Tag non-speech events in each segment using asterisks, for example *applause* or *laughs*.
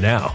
now.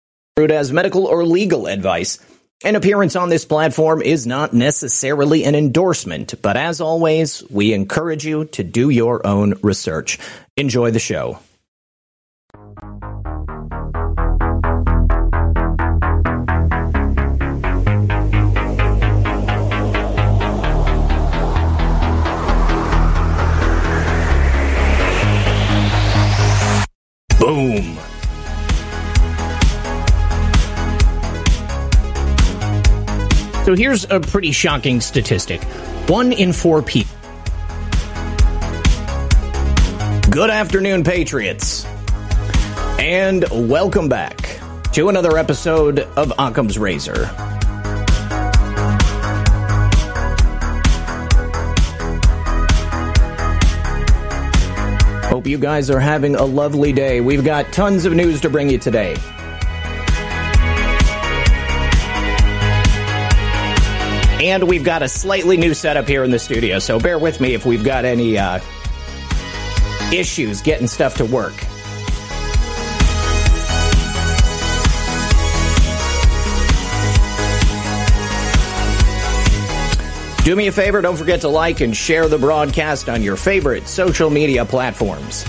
As medical or legal advice. An appearance on this platform is not necessarily an endorsement, but as always, we encourage you to do your own research. Enjoy the show. Boom. So here's a pretty shocking statistic. One in four people. Good afternoon, Patriots. And welcome back to another episode of Occam's Razor. Hope you guys are having a lovely day. We've got tons of news to bring you today. And we've got a slightly new setup here in the studio, so bear with me if we've got any uh, issues getting stuff to work. Do me a favor, don't forget to like and share the broadcast on your favorite social media platforms.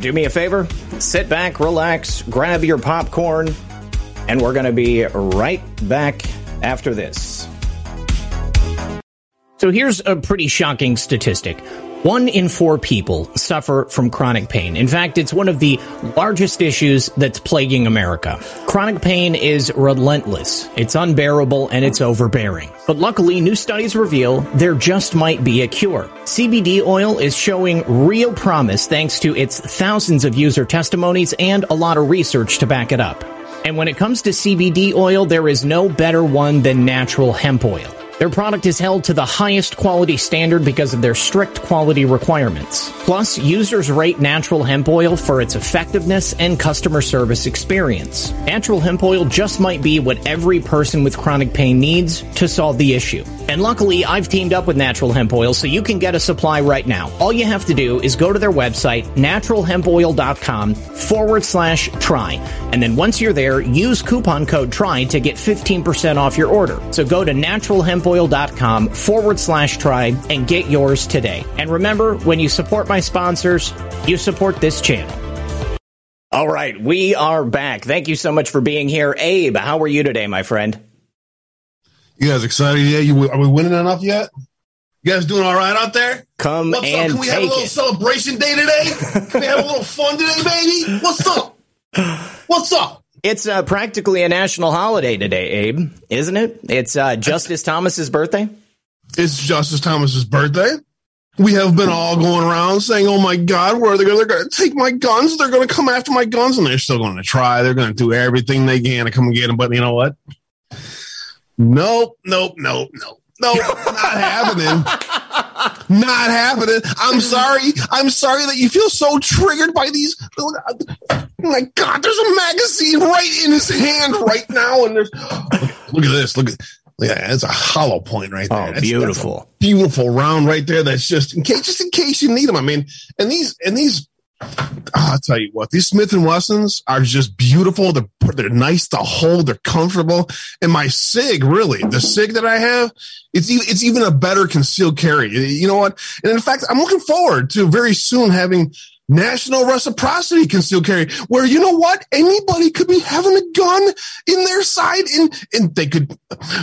Do me a favor. Sit back, relax, grab your popcorn, and we're going to be right back after this. So here's a pretty shocking statistic. One in four people suffer from chronic pain. In fact, it's one of the largest issues that's plaguing America. Chronic pain is relentless, it's unbearable, and it's overbearing. But luckily, new studies reveal there just might be a cure. CBD oil is showing real promise thanks to its thousands of user testimonies and a lot of research to back it up. And when it comes to CBD oil, there is no better one than natural hemp oil. Their product is held to the highest quality standard because of their strict quality requirements. Plus, users rate natural hemp oil for its effectiveness and customer service experience. Natural hemp oil just might be what every person with chronic pain needs to solve the issue. And luckily, I've teamed up with Natural Hemp Oil so you can get a supply right now. All you have to do is go to their website, naturalhempoil.com forward slash try. And then once you're there, use coupon code TRY to get 15% off your order. So go to naturalhempoil.com forward slash tribe and get yours today. And remember, when you support my sponsors, you support this channel. All right, we are back. Thank you so much for being here. Abe, how are you today, my friend? You guys excited yet? You are we winning enough yet? You guys doing all right out there? Come What's and up? Can we have a little it. celebration day today? Can we have a little fun today, baby? What's up? *laughs* What's up? It's uh, practically a national holiday today, Abe, isn't it? It's uh, Justice Thomas's birthday. It's Justice Thomas's birthday. We have been all going around saying, "Oh my God, where are they going? They're going to take my guns. They're going to come after my guns, and they're still going to try. They're going to do everything they can to come and get them." But you know what? Nope, nope, nope, nope, nope. *laughs* Not happening. Not happening. I'm sorry. I'm sorry that you feel so triggered by these. Oh my God, there's a magazine right in his hand right now, and there's look, at this. Look at yeah, it's a hollow point right there. Oh, That's- that's beautiful. beautiful round right there. That's just in case, just in case you need them. I mean, and these and these Ah, I'll tell you what, these Smith and Wessons are just beautiful. They're they're nice to hold. They're comfortable. And my Sig, really, the Sig that I have, it's it's even a better concealed carry. You know what? And in fact, I'm looking forward to very soon having national reciprocity concealed carry, where you know what? Anybody could be having a gun in their side, and and they could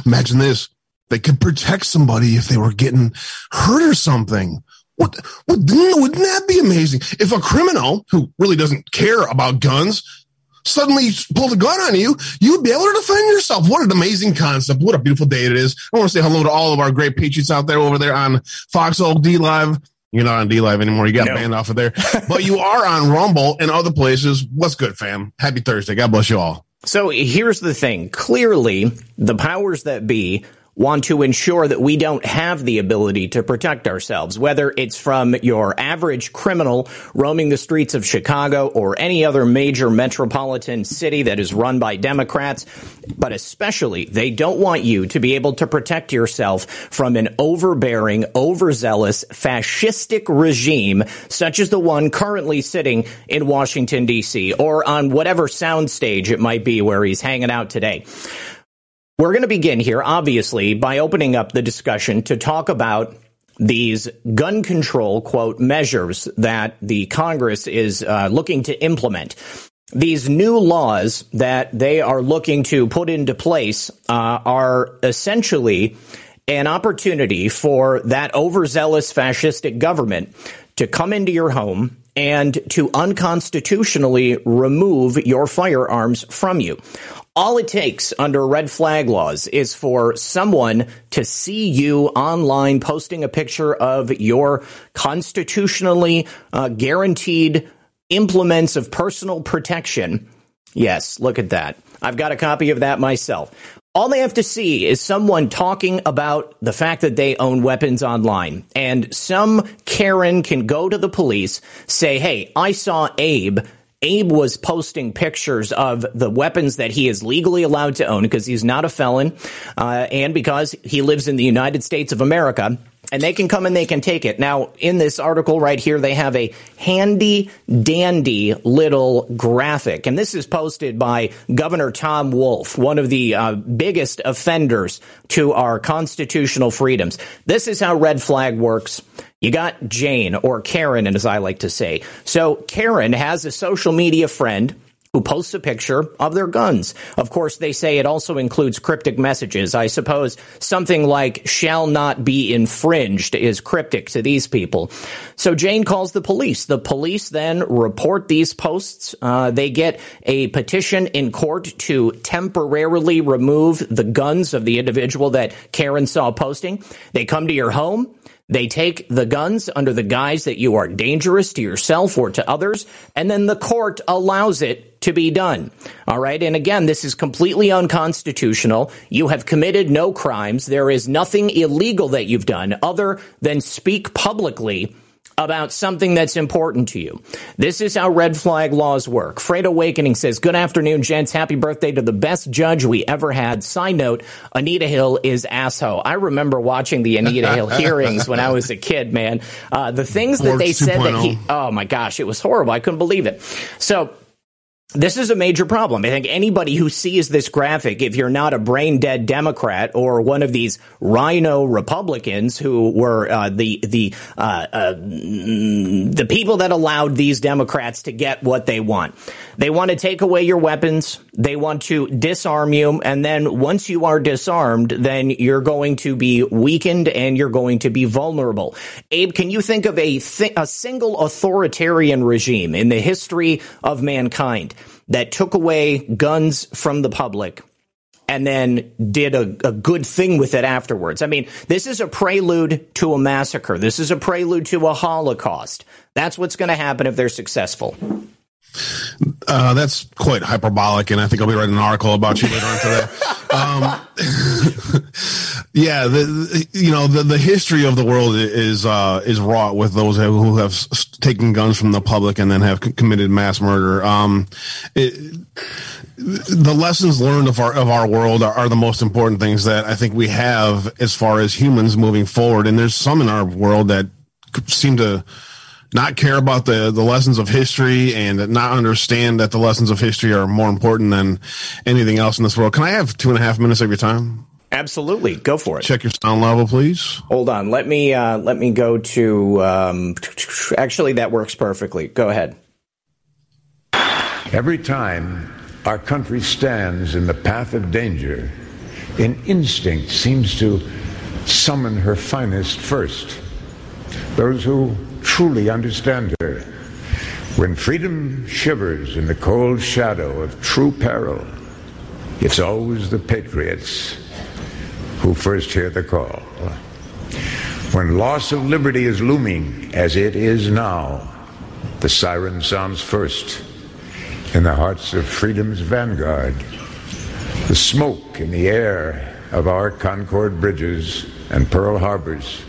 imagine this. They could protect somebody if they were getting hurt or something. What, wouldn't that be amazing? If a criminal who really doesn't care about guns suddenly pulled a gun on you, you'd be able to defend yourself. What an amazing concept. What a beautiful day it is. I want to say hello to all of our great patriots out there over there on Fox Oak D Live. You're not on D Live anymore. You got no. banned off of there, *laughs* but you are on Rumble and other places. What's good, fam? Happy Thursday. God bless you all. So here's the thing. Clearly, the powers that be want to ensure that we don't have the ability to protect ourselves, whether it's from your average criminal roaming the streets of Chicago or any other major metropolitan city that is run by Democrats. But especially, they don't want you to be able to protect yourself from an overbearing, overzealous, fascistic regime such as the one currently sitting in Washington, D.C., or on whatever soundstage it might be where he's hanging out today. We're going to begin here, obviously, by opening up the discussion to talk about these gun control, quote, measures that the Congress is uh, looking to implement. These new laws that they are looking to put into place uh, are essentially an opportunity for that overzealous fascistic government to come into your home and to unconstitutionally remove your firearms from you. All it takes under red flag laws is for someone to see you online posting a picture of your constitutionally uh, guaranteed implements of personal protection. Yes, look at that. I've got a copy of that myself. All they have to see is someone talking about the fact that they own weapons online. And some Karen can go to the police, say, Hey, I saw Abe Abe was posting pictures of the weapons that he is legally allowed to own because he's not a felon uh, and because he lives in the United States of America. And they can come and they can take it. Now, in this article right here, they have a handy dandy little graphic. And this is posted by Governor Tom Wolf, one of the uh, biggest offenders to our constitutional freedoms. This is how red flag works. You got Jane or Karen, as I like to say. So Karen has a social media friend who posts a picture of their guns. Of course, they say it also includes cryptic messages. I suppose something like shall not be infringed is cryptic to these people. So Jane calls the police. The police then report these posts. Uh, they get a petition in court to temporarily remove the guns of the individual that Karen saw posting. They come to your home. They take the guns under the guise that you are dangerous to yourself or to others, and then the court allows it to be done. All right. And again, this is completely unconstitutional. You have committed no crimes. There is nothing illegal that you've done other than speak publicly about something that's important to you. This is how red flag laws work. Freight Awakening says, Good afternoon, gents. Happy birthday to the best judge we ever had. Side note, Anita Hill is asshole. I remember watching the Anita Hill *laughs* hearings when I was a kid, man. Uh, the things that they said that he, oh my gosh, it was horrible. I couldn't believe it. So, this is a major problem. I think anybody who sees this graphic, if you're not a brain dead Democrat or one of these rhino Republicans who were uh, the the uh, uh, the people that allowed these Democrats to get what they want, they want to take away your weapons. They want to disarm you, and then once you are disarmed, then you're going to be weakened and you're going to be vulnerable. Abe, can you think of a th- a single authoritarian regime in the history of mankind? that took away guns from the public and then did a, a, good thing with it afterwards. I mean, this is a prelude to a massacre. This is a prelude to a Holocaust. That's what's going to happen if they're successful. Uh, that's quite hyperbolic, and I think I'll be writing an article about you later on today. *laughs* Um, *laughs* yeah, the, you know the, the history of the world is uh, is wrought with those who have taken guns from the public and then have committed mass murder. Um, it, the lessons learned of our of our world are, are, the most important things that I think we have as far as humans moving forward. And there's some in our world that seem to not care about the the lessons of history and not understand that the lessons of history are more important than anything else in this world. Can I have two and a half minutes of your time? Absolutely, go for it. Check your sound level, please. Hold on, let me uh, let me go to. Um, actually, that works perfectly. Go ahead. Every time our country stands in the path of danger, an instinct seems to summon her finest first. Those who truly understand her. When freedom shivers in the cold shadow of true peril, it's always the patriots who first hear the call. When loss of liberty is looming, as it is now, the siren sounds first in the hearts of freedom's vanguard. The smoke in the air of our Concord bridges and Pearl Harbors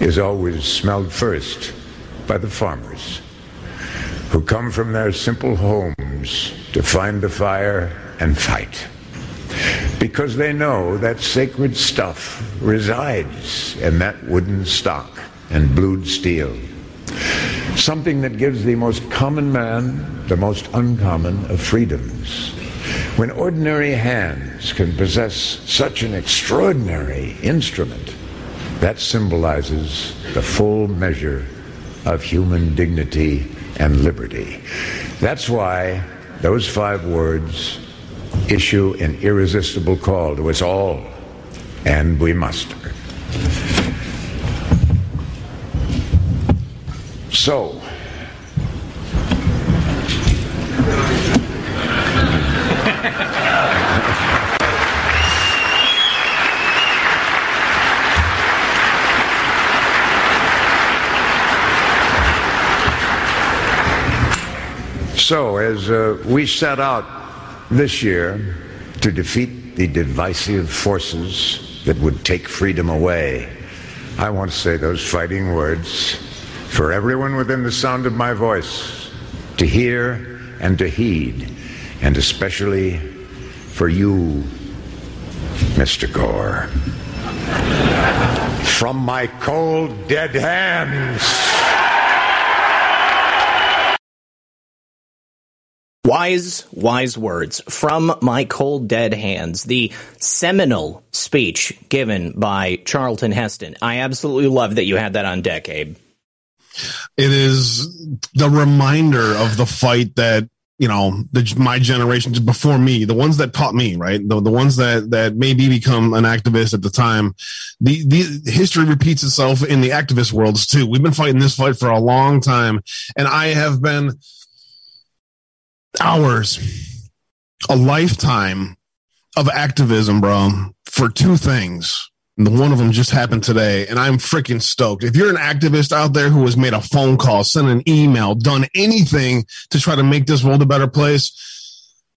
is always smelled first by the farmers who come from their simple homes to find the fire and fight. Because they know that sacred stuff resides in that wooden stock and blued steel. Something that gives the most common man the most uncommon of freedoms. When ordinary hands can possess such an extraordinary instrument, that symbolizes the full measure of human dignity and liberty. That's why those five words issue an irresistible call to us all, and we must. So, *laughs* So, as uh, we set out this year to defeat the divisive forces that would take freedom away, I want to say those fighting words for everyone within the sound of my voice to hear and to heed, and especially for you, Mr. Gore. From my cold, dead hands. Wise, wise words from my cold dead hands. The seminal speech given by Charlton Heston. I absolutely love that you had that on deck, Abe. It is the reminder of the fight that you know the, my generation before me, the ones that taught me, right? The the ones that that maybe become an activist at the time. The the history repeats itself in the activist worlds too. We've been fighting this fight for a long time, and I have been hours, a lifetime of activism, bro, for two things. And one of them just happened today, and I'm freaking stoked. If you're an activist out there who has made a phone call, sent an email, done anything to try to make this world a better place,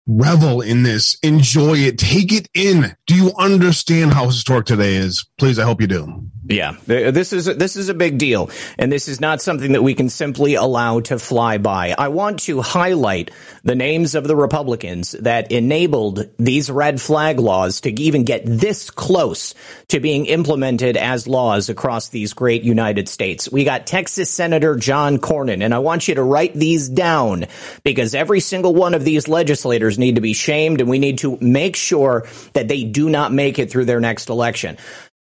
revel in this, enjoy it, take it in. Do you understand how historic today is? Please, I hope you do. Yeah, this is this is a big deal, and this is not something that we can simply allow to fly by. I want to highlight the names of the Republicans that enabled these red flag laws to even get this close to being implemented as laws across these great United States. We got Texas Senator John Cornyn, and I want you to write these down because every single one of these legislators need to be shamed, and we need to make sure that they do not make it through their next election.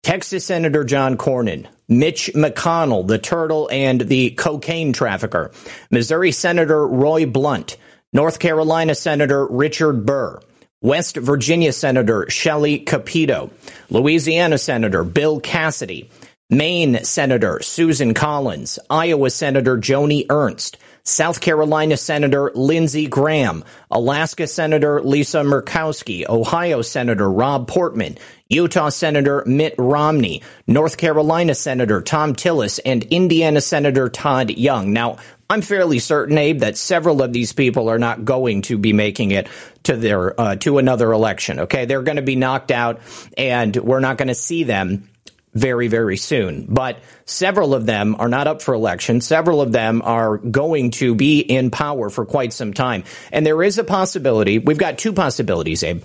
Texas Senator John Cornyn, Mitch McConnell, the turtle and the cocaine trafficker, Missouri Senator Roy Blunt, North Carolina Senator Richard Burr, West Virginia Senator Shelley Capito, Louisiana Senator Bill Cassidy, Maine Senator Susan Collins, Iowa Senator Joni Ernst, South Carolina Senator Lindsey Graham, Alaska Senator Lisa Murkowski, Ohio Senator Rob Portman, Utah Senator Mitt Romney, North Carolina Senator Thom Tillis, and Indiana Senator Todd Young. Now, I'm fairly certain, Abe, that several of these people are not going to be making it to their uh, to another election. Okay, they're going to be knocked out, and we're not going to see them very, very soon. But several of them are not up for election. Several of them are going to be in power for quite some time. And there is a possibility, we've got two possibilities, Abe.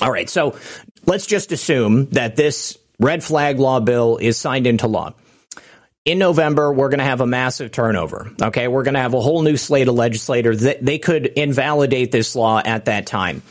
All right, so let's just assume that this red flag law bill is signed into law. in November, we're going to have a massive turnover. Okay. We're going to have a whole new slate of legislators that they could invalidate this law at that time.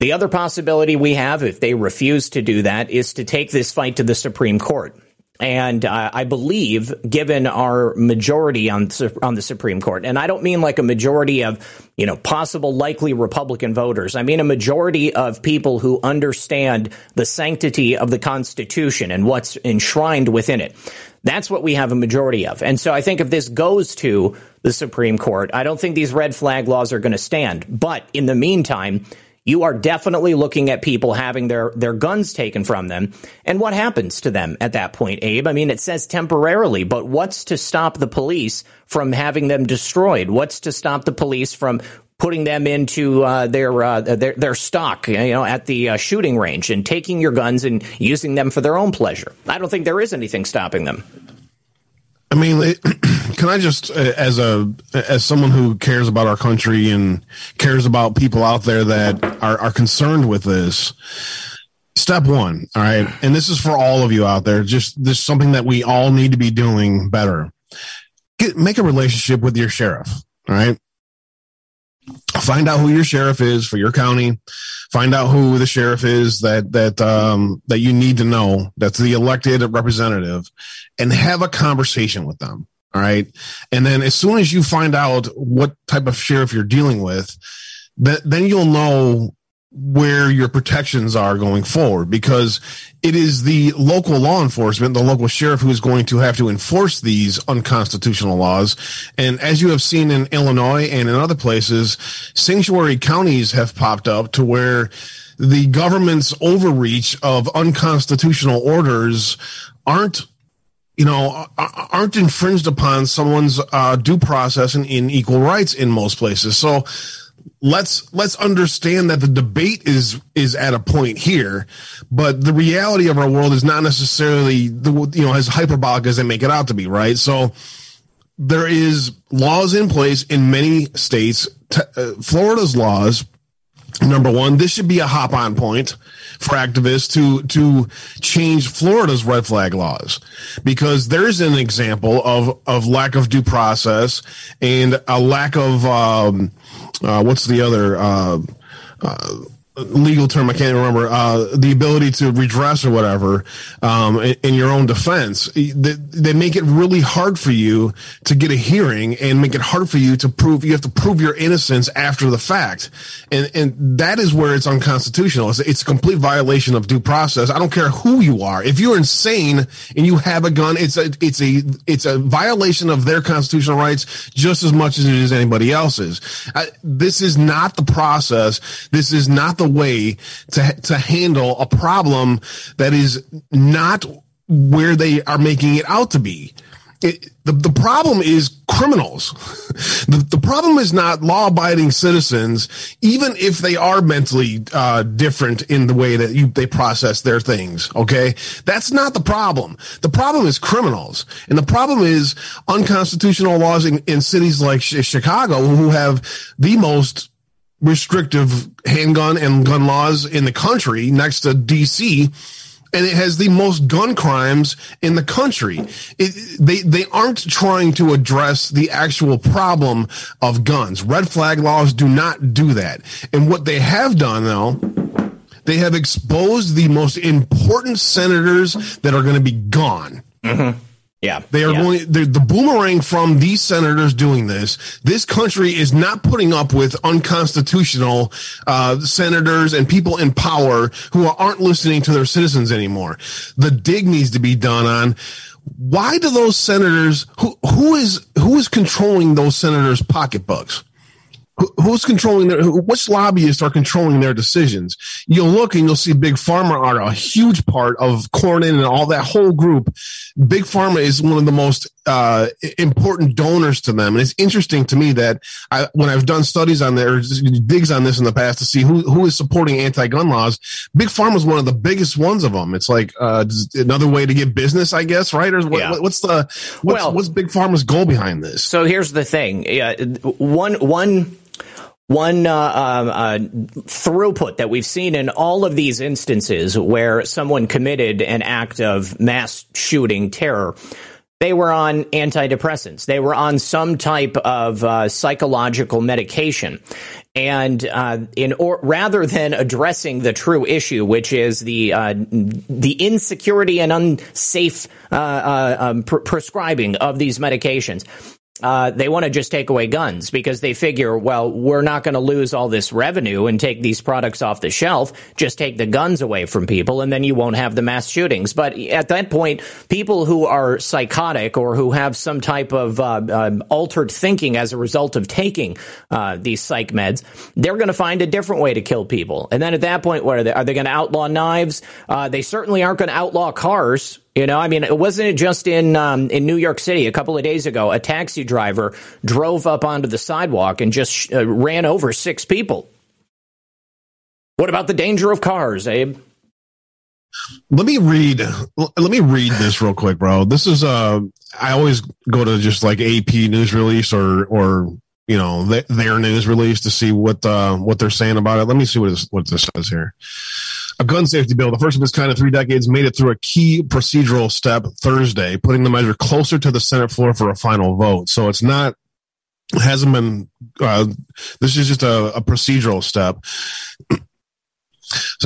The other possibility we have, if they refuse to do that, is to take this fight to the Supreme Court. And uh, I believe, given our majority on on the Supreme Court, and I don't mean like a majority of you know possible likely Republican voters. I mean a majority of people who understand the sanctity of the Constitution and what's enshrined within it. That's what we have a majority of. And so I think if this goes to the Supreme Court, I don't think these red flag laws are going to stand. But in the meantime, you are definitely looking at people having their, their guns taken from them. And what happens to them at that point, Abe? I mean, it says temporarily, but what's to stop the police from having them destroyed? What's to stop the police from putting them into uh, their, uh, their their stock, you know, at the uh, shooting range and taking your guns and using them for their own pleasure? I don't think there is anything stopping them. I mean, *clears throat* can I just, uh, as a as someone who cares about our country and cares about people out there that are, are concerned with this, step one, all right, and this is for all of you out there. Just this is something that we all need to be doing better. Get, make a relationship with your sheriff, all right. Find out who your sheriff is for your county. Find out who the sheriff is that that um, that you need to know. That's the elected representative, and have a conversation with them. All right, and then as soon as you find out what type of sheriff you're dealing with, that then you'll know where your protections are going forward because it is the local law enforcement, the local sheriff who is going to have to enforce these unconstitutional laws. And as you have seen in Illinois and in other places, sanctuary counties have popped up to where the government's overreach of unconstitutional orders aren't you know, aren't infringed upon someone's uh, due process and in equal rights in most places. So let's let's understand that the debate is is at a point here, but the reality of our world is not necessarily the you know as hyperbolic as they make it out to be, right? So there is laws in place in many states. Uh, Florida's laws, number one, this should be a hop on point for activists to to change Florida's red flag laws. Because there's an example of of lack of due process and a lack of um, uh, what's the other uh, uh, legal term I can't remember uh, the ability to redress or whatever um, in, in, your own defense. They, they, make it really hard for you to get a hearing and make it hard for you to prove you have to prove your innocence after the fact, and and that is where it's unconstitutional. It's, it's a complete violation of due process. I don't care who you are. If you're insane and you have a gun, it's a it's a it's a violation of their constitutional rights just as much as it is anybody else's. I, this is not the process. This is not the way to to handle a problem that is not where they are making it out to be. It, the, the problem is criminals. *laughs* the, the problem is not law abiding citizens, even if they are mentally uh, different in the way that you, they process their things. Okay. That's not the problem. The problem is criminals. And the problem is unconstitutional laws in, in cities like Chicago who have the most restrictive handgun and gun laws in the country next to DC and it has the most gun crimes in the country. It, they they aren't trying to address the actual problem of guns. Red flag laws do not do that. And what they have done though, they have exposed the most important senators that are going to be gone. Mm-hmm. Yeah. They are yeah. going, the boomerang from these senators doing this. This country is not putting up with unconstitutional uh, senators and people in power who aren't listening to their citizens anymore. The dig needs to be done on why do those senators who who is who is controlling those senators pocketbooks who's controlling their which lobbyists are controlling their decisions? You'll look and you'll see big pharma are a huge part of cornyn and all that whole group. Big pharma is one of the most uh, important donors to them. And it's interesting to me that I, when i've done studies on there digs on this in the past to see who, who is supporting anti-gun laws big pharma is one of the biggest ones of them. It's like uh, another way to get business i guess right? Or what, yeah. what's the what's, well, what's big pharma's goal behind this? So here's the thing. Yeah, one one one uh, uh, uh, throughput that we've seen in all of these instances where someone committed an act of mass shooting terror they were on antidepressants. They were on some type of uh, psychological medication. And uh, in or rather than addressing the true issue, which is the uh, the insecurity and unsafe uh, um, pr- prescribing of these medications, uh, they want to just take away guns because they figure, well, we're not going to lose all this revenue and take these products off the shelf. Just take the guns away from people, and then you won't have the mass shootings. But at that point, people who are psychotic or who have some type of uh, uh, altered thinking as a result of taking uh, these psych meds, they're going to find a different way to kill people. And then at that point, what are they? Are they going to outlaw knives? Uh, they certainly aren't going to outlaw cars you know, I mean, it wasn't just in um, in New York City a couple of days ago. A taxi driver drove up onto the sidewalk and just uh, ran over six people. What about the danger of cars, Abe? Let me read. Let me read this real quick, bro. This is uh, I always go to just like AP news release or or you know their news release to see what uh what they're saying about it. Let me see what this, what this says here. A gun safety bill, the first of its kind in three decades, made it through a key procedural step Thursday, putting the measure closer to the Senate floor for a final vote. So it's not hasn't been. Uh, this is just a, a procedural step.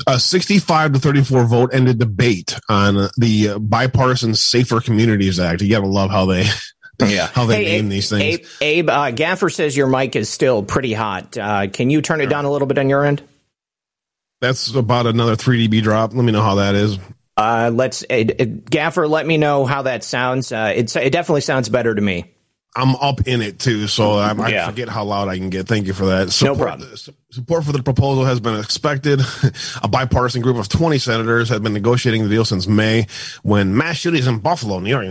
A 65 to 34 vote ended debate on the bipartisan Safer Communities Act. You got to love how they yeah. *laughs* how they hey, name Abe, these things. Abe, Abe uh, Gaffer says your mic is still pretty hot. Uh, can you turn it down a little bit on your end? That's about another 3 dB drop. Let me know how that is. Uh, let's uh, uh, Gaffer. Let me know how that sounds. Uh, it definitely sounds better to me. I'm up in it too, so I, I forget how loud I can get. Thank you for that. Support, no problem. Support for the proposal has been expected. A bipartisan group of 20 senators have been negotiating the deal since May, when mass shootings in Buffalo, New York,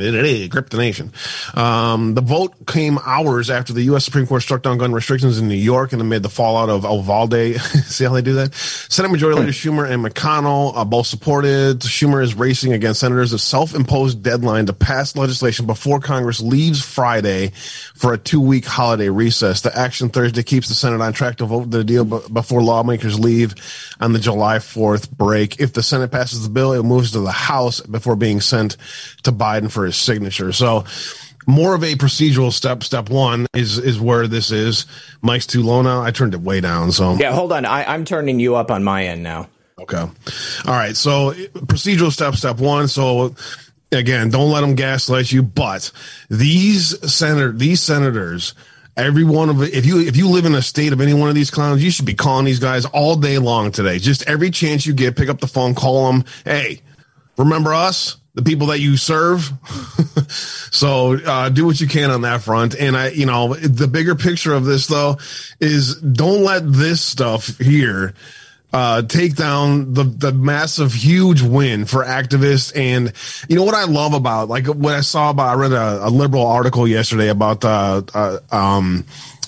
gripped the nation. Um, the vote came hours after the U.S. Supreme Court struck down gun restrictions in New York and amid the fallout of Uvalde. *laughs* See how they do that? Senate Majority Leader Schumer and McConnell uh, both supported. Schumer is racing against senators' a self-imposed deadline to pass legislation before Congress leaves Friday for a two week holiday recess. The action Thursday keeps the Senate on track to vote the deal b- before lawmakers leave on the July 4th break. If the Senate passes the bill, it moves to the House before being sent to Biden for his signature. So, more of a procedural step. Step one is is where this is. Mike's too low now. I turned it way down. So yeah, hold on. I, I'm turning you up on my end now. Okay. All right. So procedural step. Step one. So again, don't let them gaslight you. But these senator, these senators, every one of if you if you live in a state of any one of these clowns, you should be calling these guys all day long today. Just every chance you get, pick up the phone, call them. Hey, remember us? The people that you serve. *laughs* so uh, do what you can on that front. And I, you know, the bigger picture of this though is don't let this stuff here uh, take down the the massive, huge win for activists. And you know what I love about like what I saw about I read a, a liberal article yesterday about uh, uh um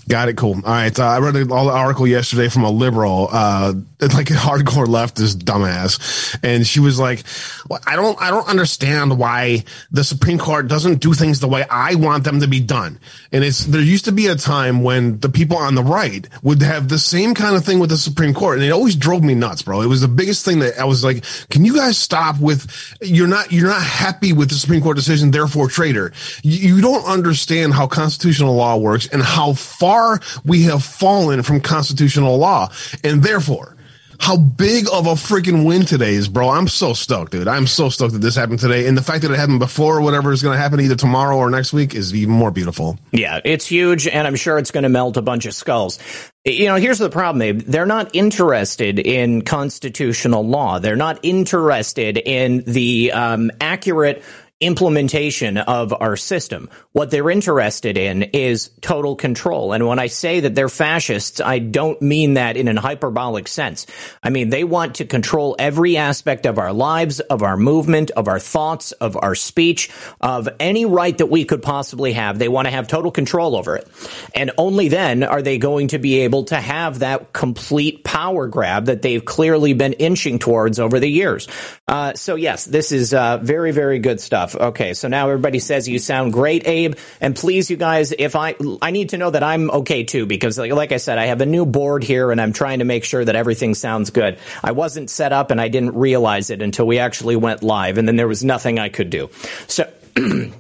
Got it. Cool. All right. Uh, I read an article yesterday from a liberal, uh, *laughs* like a hardcore leftist dumbass, and she was like, well, "I don't, I don't understand why the Supreme Court doesn't do things the way I want them to be done." And it's there used to be a time when the people on the right would have the same kind of thing with the Supreme Court, and it always drove me nuts, bro. It was the biggest thing that I was like, "Can you guys stop with? You're not, you're not happy with the Supreme Court decision, therefore traitor. You, you don't understand how constitutional law works and how far." Far we have fallen from constitutional law. And therefore, how big of a freaking win today is, bro. I'm so stoked, dude. I'm so stoked that this happened today. And the fact that it happened before whatever is going to happen either tomorrow or next week is even more beautiful. Yeah, it's huge. And I'm sure it's going to melt a bunch of skulls. You know, here's the problem, Abe. They're not interested in constitutional law. They're not interested in the um, accurate implementation of our system. What they're interested in is total control. And when I say that they're fascists, I don't mean that in an hyperbolic sense. I mean, they want to control every aspect of our lives, of our movement, of our thoughts, of our speech, of any right that we could possibly have. They want to have total control over it. And only then are they going to be able to have that complete power grab that they've clearly been inching towards over the years. Uh, so yes, this is uh, very, very good stuff. Okay, so now everybody says you sound great, Abe. And please, you guys, if I I need to know that I'm okay too, because like, like I said, I have a new board here, and I'm trying to make sure that everything sounds good. I wasn't set up, and I didn't realize it until we actually went live, and then there was nothing I could do. So. *clears throat*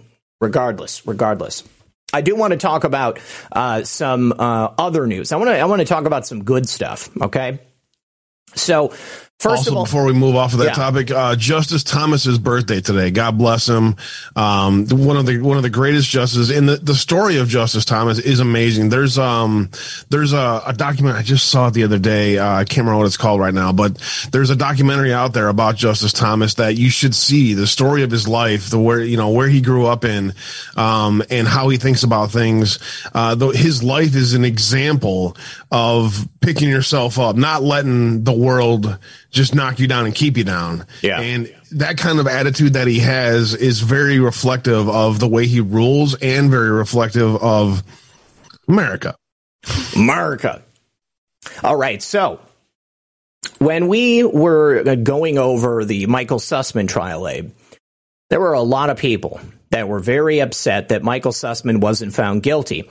regardless, regardless. I do want to talk about uh, some uh, other news. I want to I want to talk about some good stuff. Okay, so First also, of all, before we move off of that yeah. topic, uh, Justice Thomas's birthday today. God bless him. Um, one of the one of the greatest justices. And the, the story of Justice Thomas is amazing. There's um there's a, a document I just saw it the other day. Uh, I can't remember what it's called right now, but there's a documentary out there about Justice Thomas that you should see. The story of his life, the where you know where he grew up in, um, and how he thinks about things. Uh, though his life is an example of picking yourself up, not letting the world just knock you down and keep you down. Yeah. And that kind of attitude that he has is very reflective of the way he rules and very reflective of America. America. All right. So when we were going over the Michael Sussmann trial, Abe, there were a lot of people that were very upset that Michael Sussmann wasn't found guilty.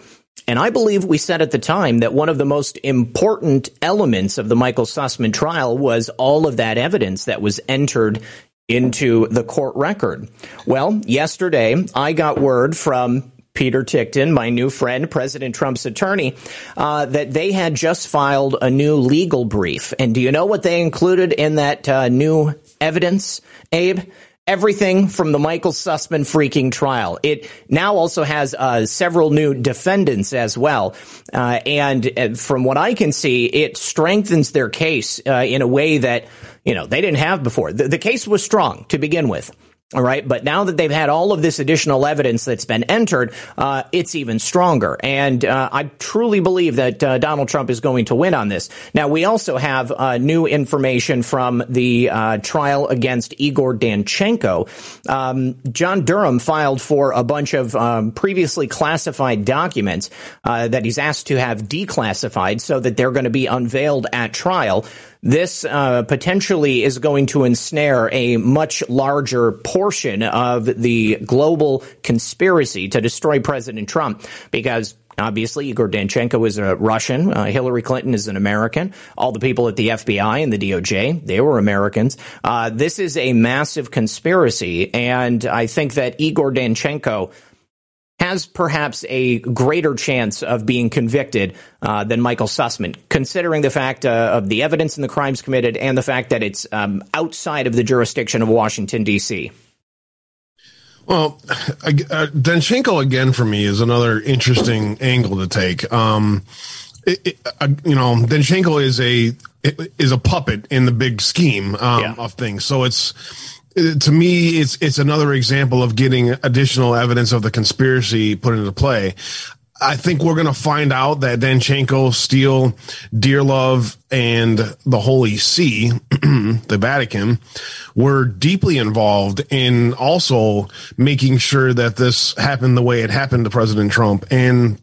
And I believe we said at the time that one of the most important elements of the Michael Sussmann trial was all of that evidence that was entered into the court record. Well, yesterday I got word from Peter Ticktin, my new friend, President Trump's attorney, uh, that they had just filed a new legal brief. And do you know what they included in that uh, new evidence, Abe? Everything from the Michael Sussmann freaking trial. It now also has uh, several new defendants as well. Uh, and uh, from what I can see, it strengthens their case uh, in a way that, you know, they didn't have before. The, the case was strong to begin with. All right. But now that they've had all of this additional evidence that's been entered, uh, it's even stronger. And uh, I truly believe that uh, Donald Trump is going to win on this. Now, we also have uh, new information from the uh, trial against Igor Danchenko. Um, John Durham filed for a bunch of um, previously classified documents uh, that he's asked to have declassified so that they're going to be unveiled at trial this uh, potentially is going to ensnare a much larger portion of the global conspiracy to destroy President Trump because Obviously, Igor Danchenko is a Russian. Uh, Hillary Clinton is an American. All the people at the FBI and the DOJ, they were Americans. Uh, this is a massive conspiracy, and I think that Igor Danchenko has perhaps a greater chance of being convicted uh, than Michael Sussmann, considering the fact uh, of the evidence and the crimes committed and the fact that it's um, outside of the jurisdiction of Washington, D.C. Well, uh, Danchenko again for me is another interesting angle to take. Um, it, it, uh, you know, Danchenko is a is a puppet in the big scheme um, yeah. of things. So it's to me, it's it's another example of getting additional evidence of the conspiracy put into play. I think we're going to find out that Danchenko, Steele, Dearlove, and the Holy See, *clears throat* the Vatican, were deeply involved in also making sure that this happened the way it happened to President Trump. And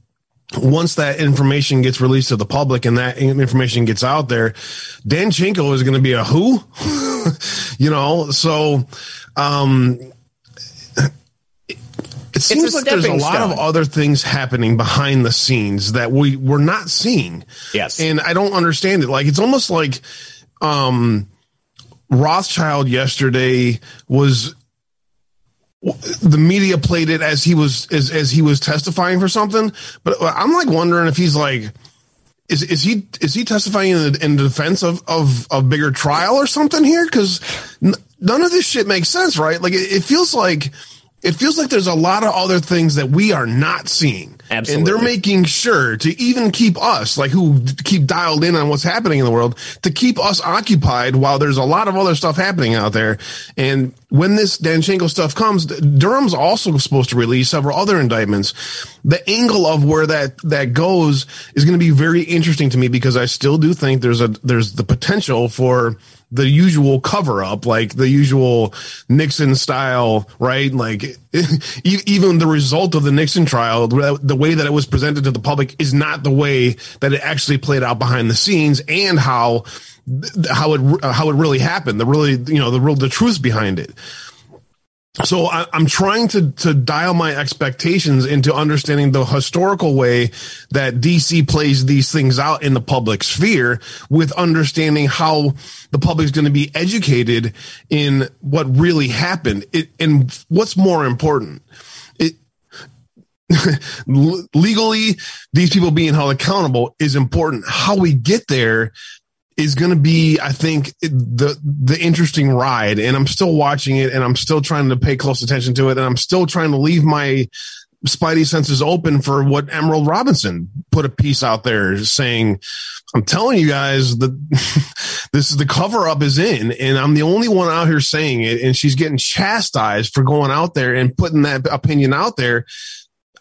once that information gets released to the public and that information gets out there, Danchenko is going to be a who, *laughs* *laughs* you know. So, um, it seems like there's a lot stone. of other things happening behind the scenes that we we're not seeing. Yes, and I don't understand it. Like it's almost like, um, Rothschild yesterday was the media played it as he was as as he was testifying for something. But I'm like wondering if he's like, is is he is he testifying in, in defense of of a bigger trial or something here? Because n- none of this shit makes sense, right? Like it, it feels like it feels like there's a lot of other things that we are not seeing. Absolutely. And they're making sure to even keep us, like who keep dialed in on what's happening in the world, to keep us occupied while there's a lot of other stuff happening out there. And when this Danchenko stuff comes, Durham's also supposed to release several other indictments. The angle of where that, that goes is going to be very interesting to me because I still do think there's a, there's the potential for the usual cover up, like the usual Nixon style, right? Like *laughs* even the result of the Nixon trial, the way that it was presented to the public is not the way that it actually played out behind the scenes and how, how it, how it really happened. The really, you know, the real, the truth behind it so I, am trying to to dial my expectations into understanding the historical way that DC plays these things out in the public sphere, with understanding how the public is going to be educated in what really happened. It, and what's more important, it, *laughs* legally, these people being held accountable is important. How we get there is going to be, I think, the the interesting ride. And I'm still watching it, and I'm still trying to pay close attention to it, and I'm still trying to leave my spidey senses open for what Emerald Robinson put a piece out there saying, I'm telling you guys that *laughs* this is the cover up is in, and I'm the only one out here saying it. And she's getting chastised for going out there and putting that opinion out there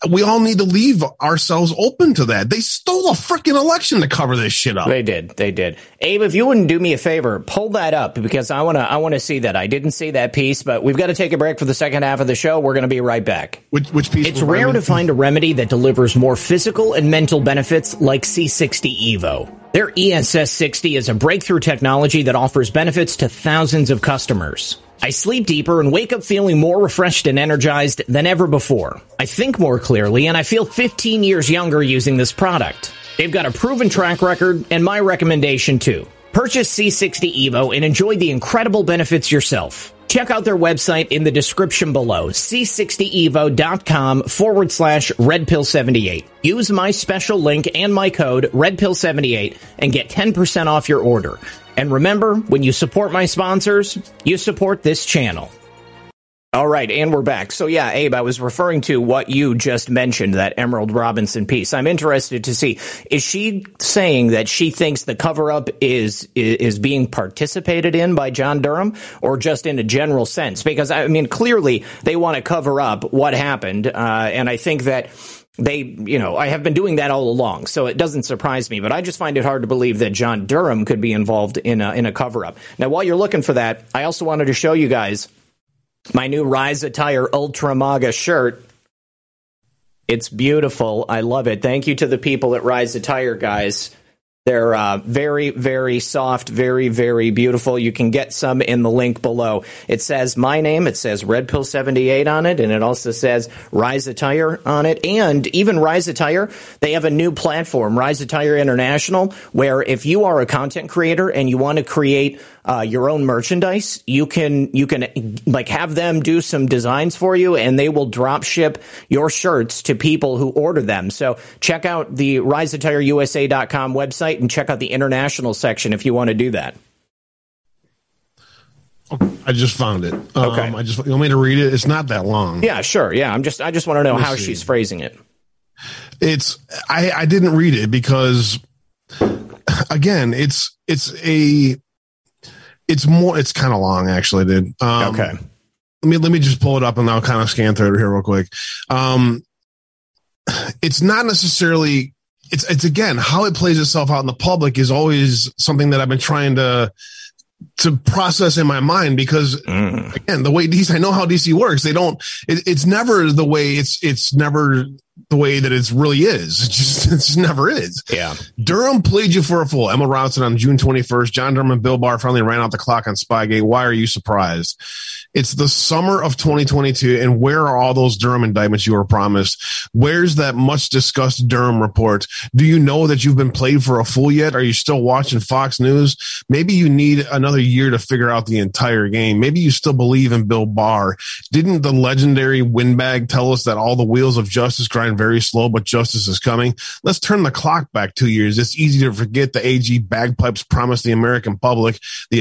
we all need to leave ourselves open to that. They stole a freaking election to cover this shit up. They did. They did. Abe, if you wouldn't do me a favor, pull that up because I want to. I want to see that. I didn't see that piece, but we've got to take a break for the second half of the show. We're going to be right back. Which, which piece? It's rare to find a remedy that delivers more physical and mental benefits like C60 Evo. Their ESS 60 is a breakthrough technology that offers benefits to thousands of customers. I sleep deeper and wake up feeling more refreshed and energized than ever before. I think more clearly and I feel 15 years younger using this product. They've got a proven track record and my recommendation too. Purchase C60 Evo and enjoy the incredible benefits yourself. Check out their website in the description below, c60evo.com forward slash redpill78. Use my special link and my code redpill78 and get 10% off your order. And remember, when you support my sponsors, you support this channel. All right, and we're back. So yeah, Abe, I was referring to what you just mentioned, that Emerald Robinson piece. I'm interested to see, is she saying that she thinks the cover up is, is being participated in by John Durham or just in a general sense? Because I mean, clearly they want to cover up what happened. Uh, and I think that they, you know, I have been doing that all along, so it doesn't surprise me. But I just find it hard to believe that John Durham could be involved in a, in a cover up. Now, while you're looking for that, I also wanted to show you guys my new Rise Attire Ultra Maga shirt. It's beautiful. I love it. Thank you to the people at Rise Attire, guys. They're uh, very, very soft, very, very beautiful. You can get some in the link below. It says my name, it says Red Pill 78 on it, and it also says Rise Attire on it. And even Rise Attire, they have a new platform, Rise Attire International, where if you are a content creator and you want to create uh, your own merchandise, you can you can like have them do some designs for you, and they will drop ship your shirts to people who order them. So check out the RiseAttireUSA.com website and check out the international section if you want to do that. I just found it. Um, Okay. I just you want me to read it? It's not that long. Yeah, sure. Yeah, I'm just I just want to know Let me how see. she's phrasing it. It's I I didn't read it because again, it's it's a it's more it's kind of long actually, dude. Um, Okay. Let me let me just pull it up and I'll kind of scan through it here real quick. Um, it's not necessarily it's it's again how it plays itself out in the public is always something that I've been trying to to process in my mind because mm. again the way DC I know how DC works. They don't it, it's never the way it's it's never the way that it's really is. *laughs* It just it just never is. Yeah. Durham played you for a fool. Emerald Robinson on June 21st John Durham and Bill Barr finally ran out the clock on Spygate. Why are you surprised it's the summer of 2022 and where are all those Durham indictments you were promised? Where's that much discussed Durham report? Do you know that you've been played for a fool yet? Are you still watching Fox News? Maybe you need another year to figure out the entire game. Maybe you still believe in Bill Barr. Didn't the legendary windbag tell us that all the wheels of justice grind very slow but justice is coming? Let's turn the clock back two years. It's easy to forget the AG bagpipes promised the American public the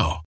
now.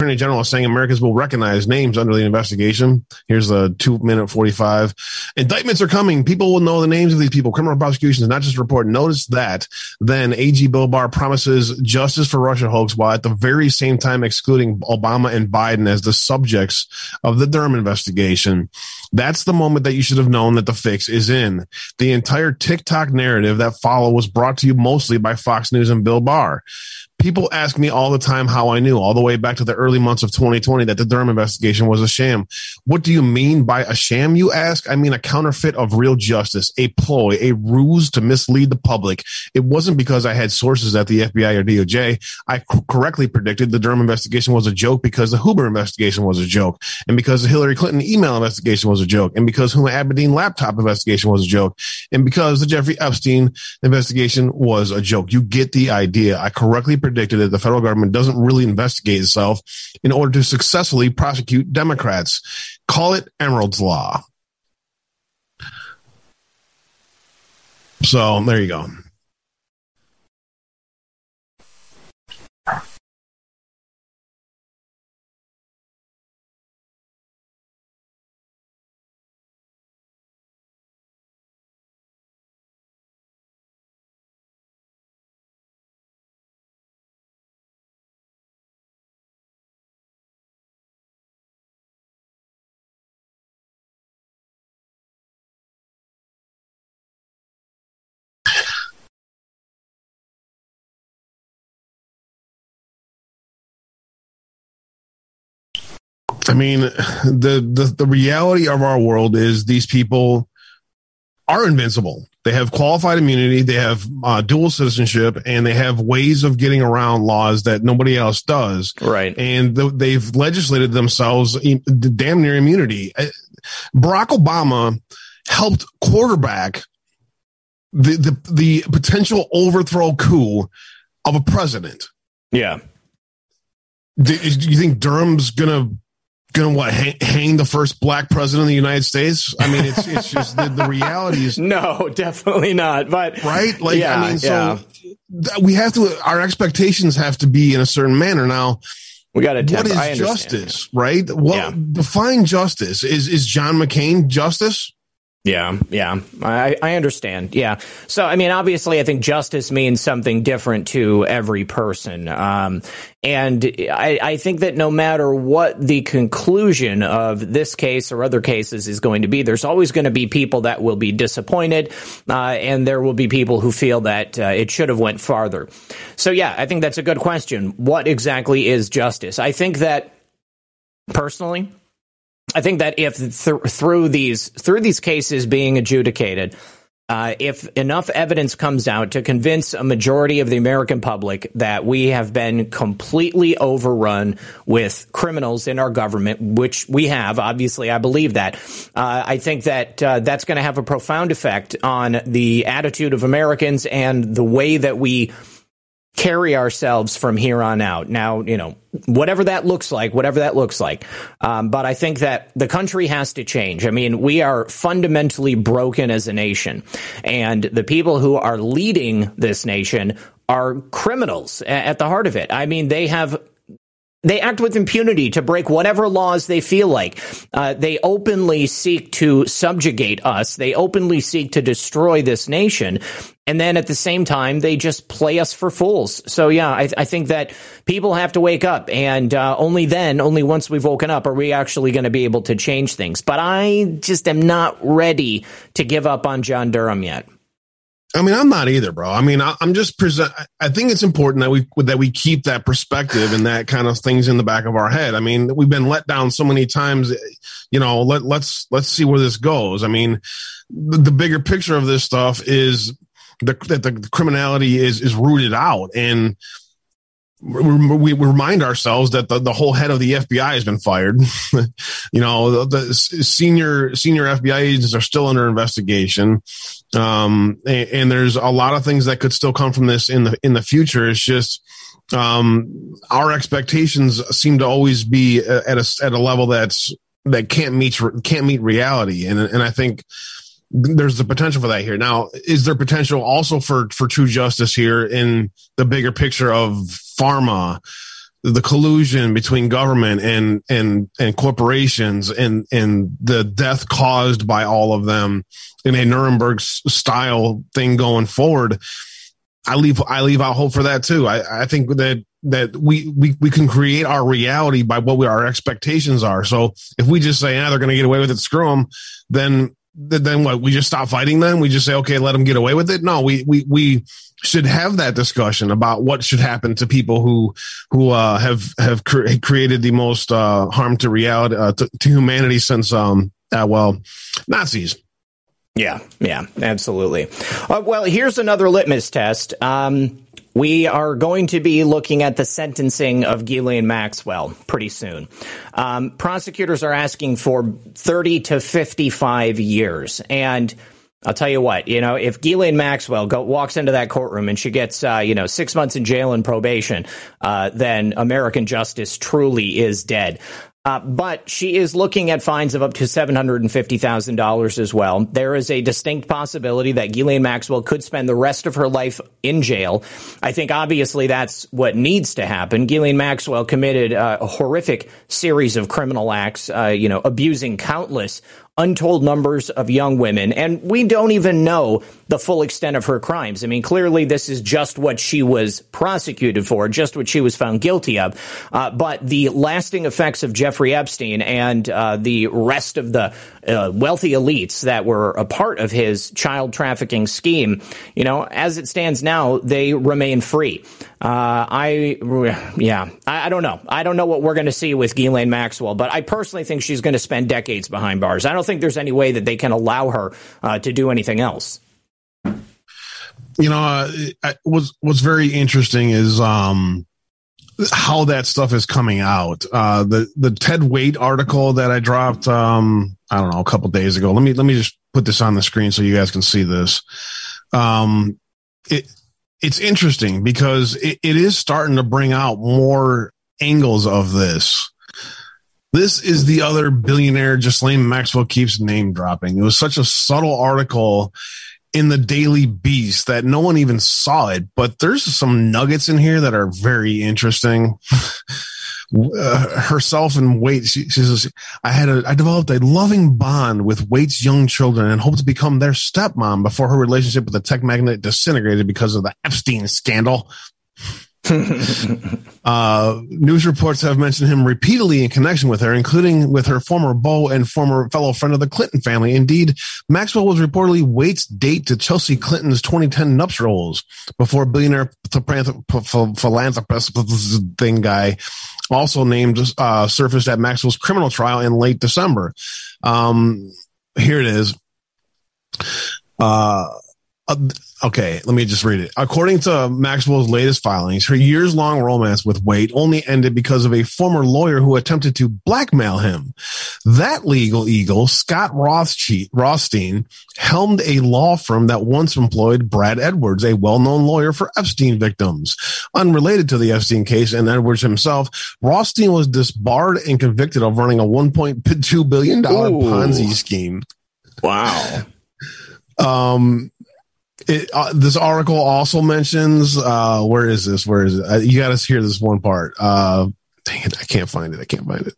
Attorney General is saying Americans will recognize names under the investigation. Here's the two minute 45. Indictments are coming. People will know the names of these people. Criminal prosecutions, not just report. Notice that. Then AG Bill Barr promises justice for Russia hoax while at the very same time excluding Obama and Biden as the subjects of the Durham investigation. That's the moment that you should have known that the fix is in. The entire TikTok narrative that followed was brought to you mostly by Fox News and Bill Barr people ask me all the time how I knew, all the way back to the early months of 2020, that the Durham investigation was a sham. What do you mean by a sham, you ask? I mean a counterfeit of real justice, a ploy, a ruse to mislead the public. It wasn't because I had sources at the FBI or DOJ. I c- correctly predicted the Durham investigation was a joke because the Huber investigation was a joke, and because the Hillary Clinton email investigation was a joke, and because Huma Abedin laptop investigation was a joke, and because the Jeffrey Epstein investigation was a joke. You get the idea. I correctly predicted predicted that the federal government doesn't really investigate itself in order to successfully prosecute Democrats. Call it Emerald's Law. So there you go. I mean, the, the the reality of our world is these people are invincible. They have qualified immunity, they have uh, dual citizenship, and they have ways of getting around laws that nobody else does. Right. And th- they've legislated themselves in, damn near immunity. Uh, Barack Obama helped quarterback the, the the potential overthrow coup of a president. Yeah. Do, do you think Durham's gonna gonna what hang, hang, the first black president of the United States? I mean, it's it's *laughs* just the, the reality is no, definitely not. But right, like yeah, I mean, so yeah. we have to our expectations have to be in a certain manner now. We got to. What is justice, right? What yeah. define justice? Is is John McCain justice? Yeah, yeah, I, I understand. Yeah. So, I mean, obviously, I think justice means something different to every person. Um, and I, I think that no matter what the conclusion of this case or other cases is going to be, there's always going to be people that will be disappointed, uh, and there will be people who feel that uh, it should have went farther. So, yeah, I think that's a good question. What exactly is justice? I think that personally, I think that if th- through these through these cases being adjudicated, uh, if enough evidence comes out to convince a majority of the American public that we have been completely overrun with criminals in our government, which we have, obviously, I believe that. Uh, I think that uh, that's going to have a profound effect on the attitude of Americans and the way that we carry ourselves from here on out. Now, you know, whatever that looks like, whatever that looks like. Um, but I think that the country has to change. I mean, we are fundamentally broken as a nation, and the people who are leading this nation are criminals at the heart of it. I mean, they have they act with impunity to break whatever laws they feel like. Uh, they openly seek to subjugate us. They openly seek to destroy this nation. And then at the same time, they just play us for fools. So yeah, I, I think that people have to wake up, and uh, only then, only once we've woken up, are we actually going to be able to change things. But I just am not ready to give up on John Durham yet. I mean, I'm not either, bro. I mean, I, am just present. I think it's important that we that we keep that perspective and that kind of things in the back of our head. I mean, we've been let down so many times. You know, let let's let's see where this goes. I mean, the, the bigger picture of this stuff is the, that the criminality is is rooted out and we, remind ourselves that the, the whole head of the FBI has been fired. *laughs* you know, the, the, senior senior FBI agents are still under investigation, um, and, and, there's a lot of things that could still come from this in the in the future. It's just um, our expectations seem to always be at a at a level that's that can't meet can't meet reality, and and I think there's the potential for that here. Now, is there potential also for for true justice here in the bigger picture of pharma, the collusion between government and and and corporations, and and the death caused by all of them in a Nuremberg style thing going forward? I leave I leave out hope for that too. I, I think that that we, we we can create our reality by what we, our expectations are. So if we just say, "Yeah, they're going to get away with it, screw them," then then what? We just stop fighting them? We just say, okay, let them get away with it? No, we we we should have that discussion about what should happen to people who who uh, have have cre- created the most uh, harm to reality uh, to, to, humanity since um uh, well Nazis. Yeah, yeah, absolutely. Uh, well, here's another litmus test. Um, we are going to be looking at the sentencing of Ghislaine Maxwell pretty soon. Um, prosecutors are asking for 30 to 55 years. And I'll tell you what, you know, if Ghislaine Maxwell go, walks into that courtroom and she gets, uh, you know, six months in jail and probation, uh, then American justice truly is dead. Uh, but she is looking at fines of up to $750,000 as well. There is a distinct possibility that Ghislaine Maxwell could spend the rest of her life in jail. I think obviously that's what needs to happen. Ghislaine Maxwell committed uh, a horrific series of criminal acts, uh, you know, abusing countless untold numbers of young women, and we don't even know the full extent of her crimes. I mean, clearly this is just what she was prosecuted for, just what she was found guilty of. Uh, but the lasting effects of Jeffrey Epstein and uh, the rest of the uh, wealthy elites that were a part of his child trafficking scheme, you know, as it stands now, they remain free. Uh, I, yeah, I, I, don't know. I don't know what we're going to see with Ghislaine Maxwell, but I personally think she's going to spend decades behind bars. I don't think there's any way that they can allow her uh, to do anything else. You know, uh, what's what's very interesting is um, how that stuff is coming out. Uh, the the Ted Waitt article that I dropped, um, I don't know, a couple days ago. Let me let me just put this on the screen so you guys can see this. Um, it it's interesting because it, it is starting to bring out more angles of this. This is the other billionaire Ghislaine Maxwell keeps name dropping. It was such a subtle article in the Daily Beast that no one even saw it, but there's some nuggets in here that are very interesting. *laughs* uh, herself and Waitt. She, she says, "I had a I developed a loving bond with Waitt's young children and hoped to become their stepmom before her relationship with the tech magnate disintegrated because of the Epstein scandal." *laughs* uh, news reports have mentioned him repeatedly in connection with her, including with her former beau and former fellow friend of the Clinton family. Indeed, Maxwell was reportedly Waitt's date to Chelsea Clinton's 2010 nuptials before billionaire philanthropist thing guy also named uh, surfaced at Maxwell's criminal trial in late December. Um, here it is. Uh, uh, okay, let me just read it. According to Maxwell's latest filings, her years long romance with Waitt only ended because of a former lawyer who attempted to blackmail him. That legal eagle, Scott Rothstein, helmed a law firm that once employed Brad Edwards, a well known lawyer for Epstein victims. Unrelated to the Epstein case and Edwards himself, Rothstein was disbarred and convicted of running a $1.2 billion Ponzi scheme. Wow. Um, it, uh, this article also mentions uh, where is this? Where is it? Uh, you got to hear this one part. Uh, dang it, I can't find it. I can't find it.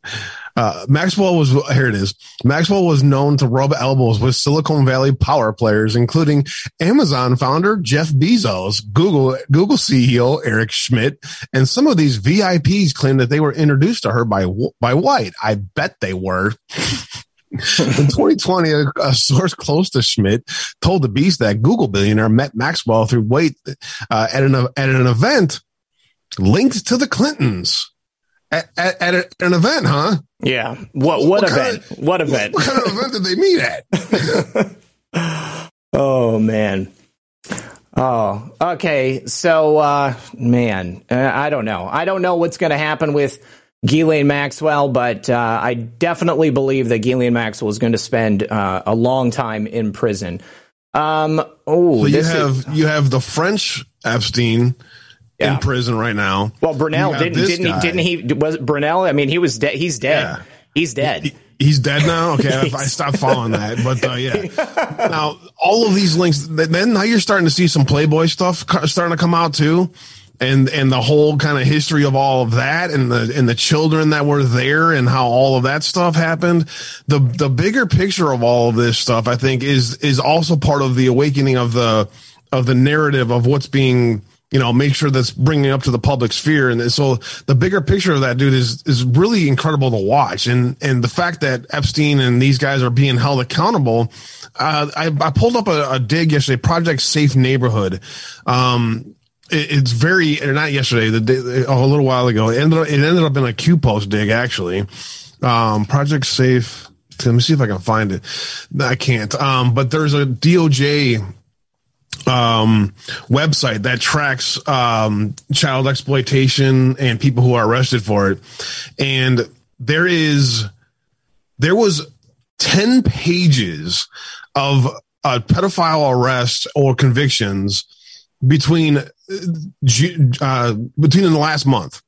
Uh, Maxwell was here. It is. Maxwell was known to rub elbows with Silicon Valley power players, including Amazon founder Jeff Bezos, Google Google CEO Eric Schmidt, and some of these VIPs claim that they were introduced to her by by White. I bet they were. *laughs* In 2020, a, a, source close to Schmidt told the Beast that Google billionaire met Maxwell through Waitt uh, at an at an event linked to the Clintons. At, at, at a, an event, huh? Yeah. What what, what event? Of, what event? What, what kind of event did they meet at? *laughs* oh man. Oh, okay. So, uh, man, uh, I don't know. I don't know what's going to happen with Ghislaine Maxwell, but uh, I definitely believe that Ghislaine Maxwell is going to spend uh, a long time in prison. Um, oh, so you have is, you have the French Epstein yeah. in prison right now. Well, Brunel didn't didn't guy. he, didn't he was Brunel? I mean, he was dead. He's dead. Yeah. He's dead. He, he's dead now. *laughs* Okay, I stopped following that, but uh, yeah. *laughs* now all of these links. Then now you're starting to see some Playboy stuff starting to come out too and and the whole kind of history of all of that and the and the children that were there and how all of that stuff happened. The the bigger picture of all of this stuff i think is is also part of the awakening of the of the narrative of what's being you know make sure that's bringing up to the public sphere. And so the bigger picture of that dude is is really incredible to watch. And and the fact that epstein and these guys are being held accountable uh, I, I pulled up a, a dig yesterday project safe neighborhood. Um it's very not yesterday the day, a little while ago. It ended up, it ended up in a q post dig actually. Um project safe let me see if i can find it. I can't. Um but there's a doj um website that tracks um child exploitation and people who are arrested for it. And there is there was 10 pages of uh, pedophile arrests or convictions between uh, between in the last month.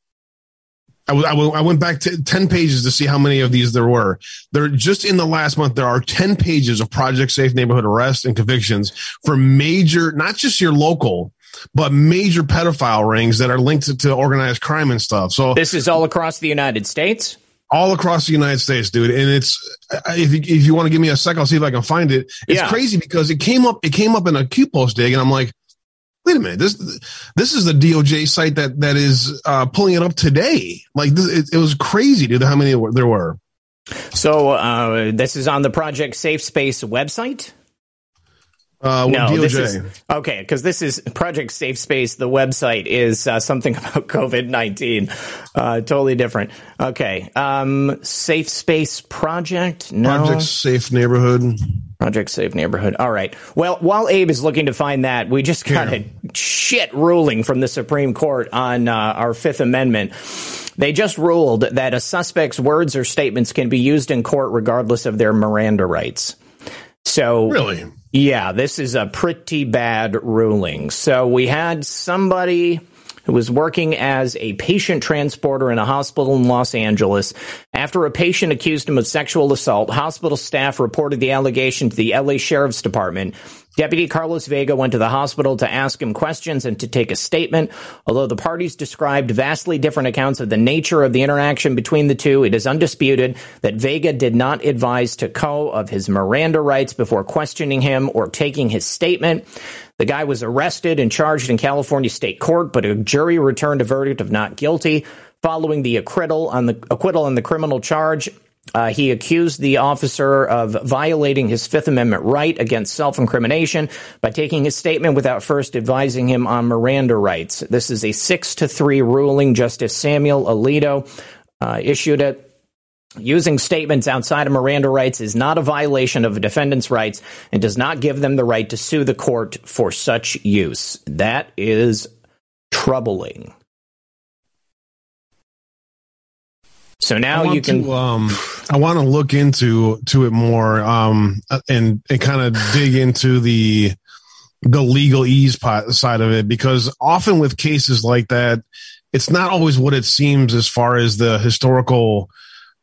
I, w- I, w- I went back to 10 pages to see how many of these there were. There just in the last month, there are 10 pages of Project Safe Neighborhood arrests and convictions for major, not just your local, but major pedophile rings that are linked to, to organized crime and stuff. So this is all across the United States all across the United States, dude. And it's if you, if you want to give me a sec, I'll see if I can find it. It's yeah. crazy because it came up it came up in a Q post dig, and I'm like, wait a minute this this is the DOJ site that that is uh, pulling it up today. Like this, it, it was crazy, dude. How many there were? So uh, this is on the Project Safe Space website. Uh, no, DOJ. this is okay because this is Project Safe Space. The website is uh, something *laughs* about COVID nineteen, uh, totally different. Okay, um, Safe Space Project. No, Project Safe Neighborhood. Project Save Neighborhood. All right. Well, while Abe is looking to find that, we just got Here. a shit ruling from the Supreme Court on uh, our Fifth Amendment. They just ruled that a suspect's words or statements can be used in court regardless of their Miranda rights. So, really? Yeah, this is a pretty bad ruling. So, we had somebody who was working as a patient transporter in a hospital in Los Angeles. After a patient accused him of sexual assault, hospital staff reported the allegation to the LA Sheriff's Department. Deputy Carlos Vega went to the hospital to ask him questions and to take a statement. Although the parties described vastly different accounts of the nature of the interaction between the two, it is undisputed that Vega did not advise Tekoh of his Miranda rights before questioning him or taking his statement. The guy was arrested and charged in California state court, but a jury returned a verdict of not guilty. Following the acquittal on the acquittal on the criminal charge, uh, he accused the officer of violating his Fifth Amendment right against self incrimination by taking his statement without first advising him on Miranda rights. This is a six to three ruling. Justice Samuel Alito uh, issued it. Using statements outside of Miranda rights is not a violation of a defendant's rights and does not give them the right to sue the court for such use. That is troubling. So now you can. To, um, I want to look into to it more, um, and and kind of dig into the the legalese side of it because often with cases like that, it's not always what it seems as far as the historical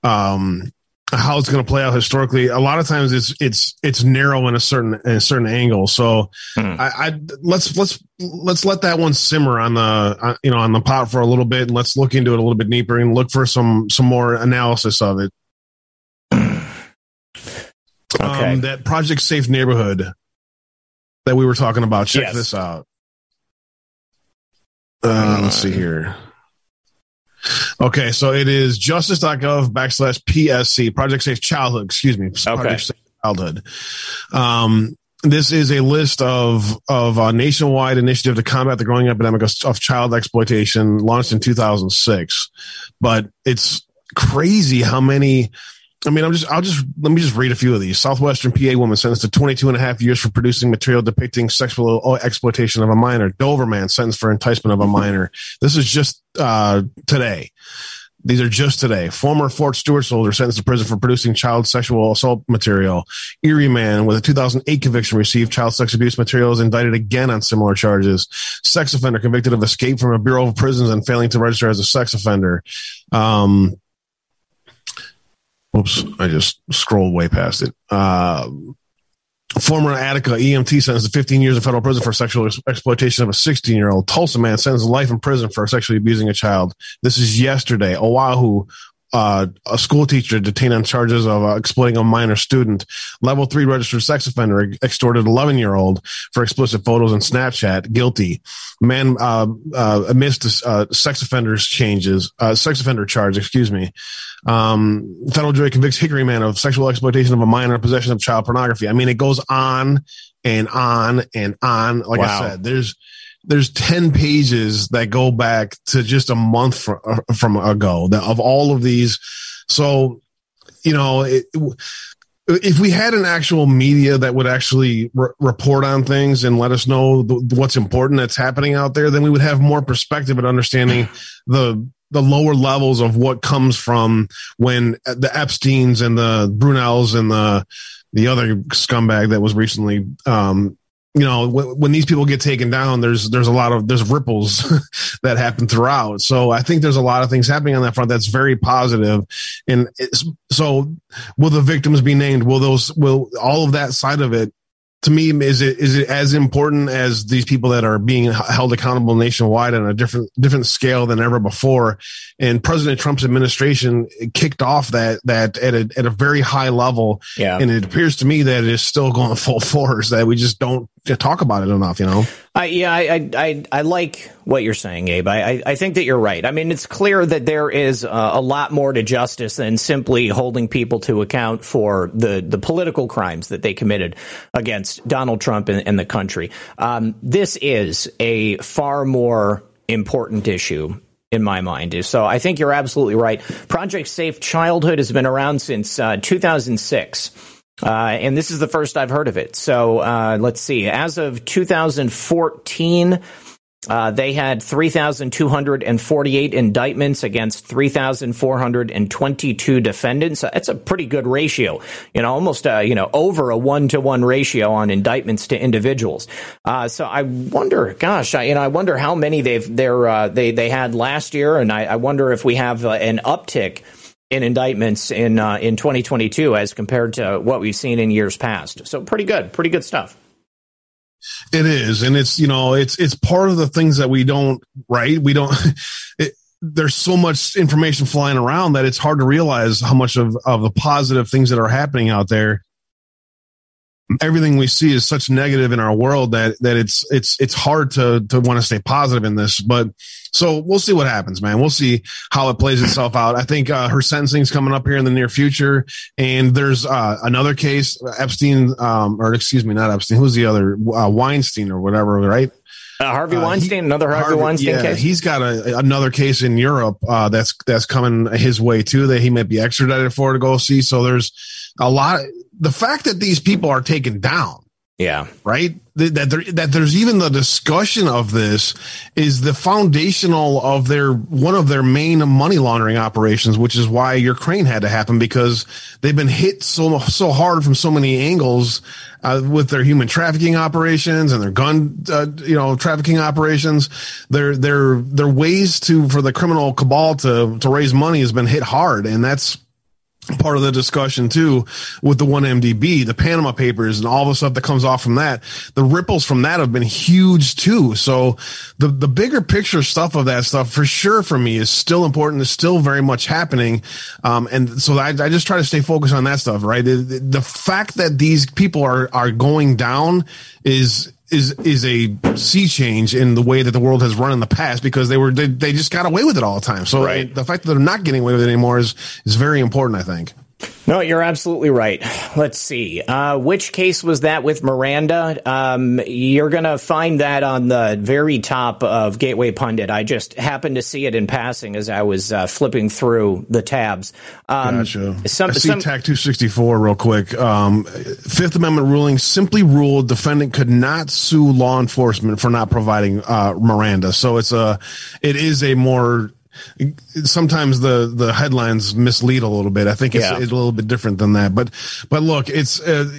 um how it's going to play out historically. A lot of times it's it's it's narrow in a certain in a certain angle. So hmm. I, I, let's let's let's let that one simmer on the uh, you know on the pot for a little bit, and let's look into it a little bit deeper and look for some some more analysis of it. okay. Um, that Project Safe Neighborhood that we were talking about. Check yes. this out. Uh, let's see here. Okay, so it is justice.gov backslash PSC, Project Safe Childhood, excuse me. Okay. Safe Childhood. Um, this is a list of of a nationwide initiative to combat the growing epidemic of, of child exploitation launched in 2006 but it's crazy how many I mean, I'm just, I'll just, let me just read a few of these. Southwestern PA woman sentenced to 22 and a half years for producing material depicting sexual exploitation of a minor. Dover man sentenced for enticement of a minor. This is just, uh, today. These are just today. Former Fort Stewart soldier sentenced to prison for producing child sexual assault material. Erie man with a 2008 conviction received child sex abuse materials indicted again on similar charges. Sex offender convicted of escape from a Bureau of Prisons and failing to register as a sex offender. Um, Oops, I just scrolled way past it. Uh, former Attica EMT sentenced to 15 years in federal prison for sexual ex- exploitation of a 16 year old. Tulsa man sentenced to life in prison for sexually abusing a child. This is yesterday. Oahu uh, a school teacher detained on charges of uh, exploiting a minor student. Level three registered sex offender extorted 11 year old for explicit photos on Snapchat. Guilty. Man uh, uh, missed uh, sex offenders changes, uh, sex offender charge. Excuse me. Um, federal jury convicts Hickory man of sexual exploitation of a minor possession of child pornography. I mean, it goes on and on and on. Like wow. I said, there's there's 10 pages that go back to just a month from, uh, from ago that, of all of these. So, you know, it, if we had an actual media that would actually re- report on things and let us know the, what's important that's happening out there, then we would have more perspective and understanding *laughs* the the lower levels of what comes from when the Epstein's and the Brunels and the the other scumbag that was recently um, you know when these people get taken down there's there's a lot of there's ripples *laughs* that happen throughout. So i think there's a lot of things happening on that front that's very positive. positive and so will the victims be named? Will those will all of that side of it to me is it is it as important as these people that are being held accountable nationwide on a different different scale than ever before? And president trump's administration kicked off that that at a, at a very high level. Yeah. And it appears to me that it is still going *laughs* full force that we just don't talk about it enough you know yeah I, I i like what you're saying abe I, I think that you're right i mean it's clear that there is uh, a lot more to justice than simply holding people to account for the the political crimes that they committed against against Donald Trump and, and the country. Um, this is a far more important issue in my mind. So I think you're absolutely right. Project Safe Childhood has been around since uh, 2006. Uh, and this is the first I've heard of it. So uh, let's see. As of 2014, uh, they had 3,248 indictments against 3,422 defendants. That's a pretty good ratio, you know, almost a, you know, over a one to one ratio on indictments to individuals. Uh, so I wonder, gosh, I, you know, I wonder how many they've, they're, uh, they, they had last year. And I, I wonder if we have uh, an uptick in indictments in, uh, in 2022 as compared to what we've seen in years past. So pretty good, pretty good stuff. It is, and it's you know it's it's part of the things that we don't right. We don't. *laughs* It, there's so much information flying around that it's hard to realize how much of of the positive things that are happening out there everything we see is such negative in our world that that it's it's it's hard to to want to stay positive in this but so we'll see what happens man. We'll see how it plays itself out. I think uh, her sentencing's coming up here in the near future and there's uh, another case epstein um, or excuse me not epstein who's the other uh, weinstein or whatever right uh, Harvey uh, Weinstein, he, another Harvey, Harvey, Weinstein yeah, case. He's got a, another case in Europe uh, that's that's coming his way too. That he might be extradited for to go see. So there's a lot the fact that these people are taken down yeah. Right. That there, that there's even the discussion of this is the foundational of their one of their main money laundering operations, which is why Ukraine had to happen because they've been hit so so hard from so many angles uh, with their human trafficking operations and their gun uh, you know trafficking operations. Their their their ways to for the criminal cabal to to raise money has been hit hard, and that's part of the discussion too with the 1MDB, the Panama Papers, and all the stuff that comes off from that. The ripples from that have been huge too. So the the bigger picture stuff of that stuff for sure for me is still important. Is still very much happening. Um, and so I, I just try to stay focused on that stuff. Right. The, the fact that these people are are going down is is is a sea change in the way that the world has run in the past because they were they, they just got away with it all the time. So right. the fact that they're not getting away with it anymore is is very important, I think. No, you're absolutely right. Let's see. Uh, which case was that with Miranda? Um, you're going to find that on the very top of Gateway Pundit. I just happened to see it in passing as I was uh, flipping through the tabs. Um, gotcha. Some, I see some, TAC 264 real quick. Um, Fifth Amendment ruling simply ruled defendant could not sue law enforcement for not providing uh, Miranda. So it's a, it is a more sometimes the the headlines mislead a little bit. I think it's, yeah. it's a little bit different than that. But but look, it's uh,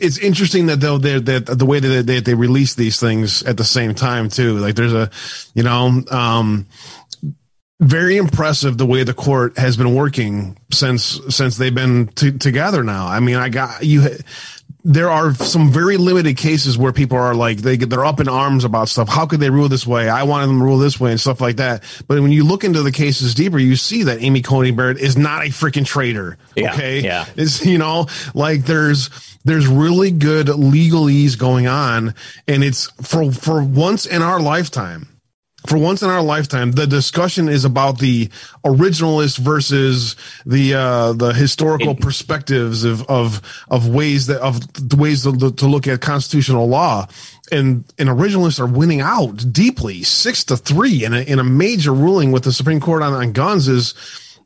it's interesting that though they that the way that they, they release these things at the same time too. Like there's a you know um very impressive the way the court has been working since since they've been t- together now. I mean, I got you there are some very limited cases where people are like they they're up in arms about stuff. How could they rule this way? I wanted them to rule this way and stuff like that. But when you look into the cases deeper, you see that Amy Coney Barrett is not a freaking traitor. Yeah, okay, yeah, it's you know like there's there's really good legalese going on, and it's for for once in our lifetime for once in our lifetime, the discussion is about the originalist versus the uh, the historical it, perspectives of, of of ways that of the ways to, to look at constitutional law. And and originalists are winning out deeply, six to three in a in a major ruling with the Supreme Court on, on guns is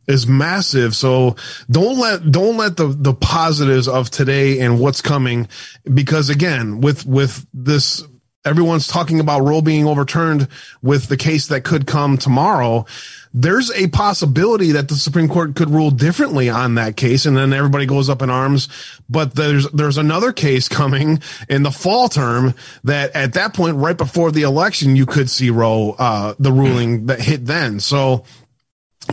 is massive. So don't let don't let the the positives of today and what's coming because again with with this everyone's talking about Roe being overturned with the case that could come tomorrow. There's a possibility that the Supreme Court could rule differently on that case, and then everybody goes up in arms. But there's there's another case coming in the fall term that at that point, right before the election, you could see Roe uh, the ruling that hit then. So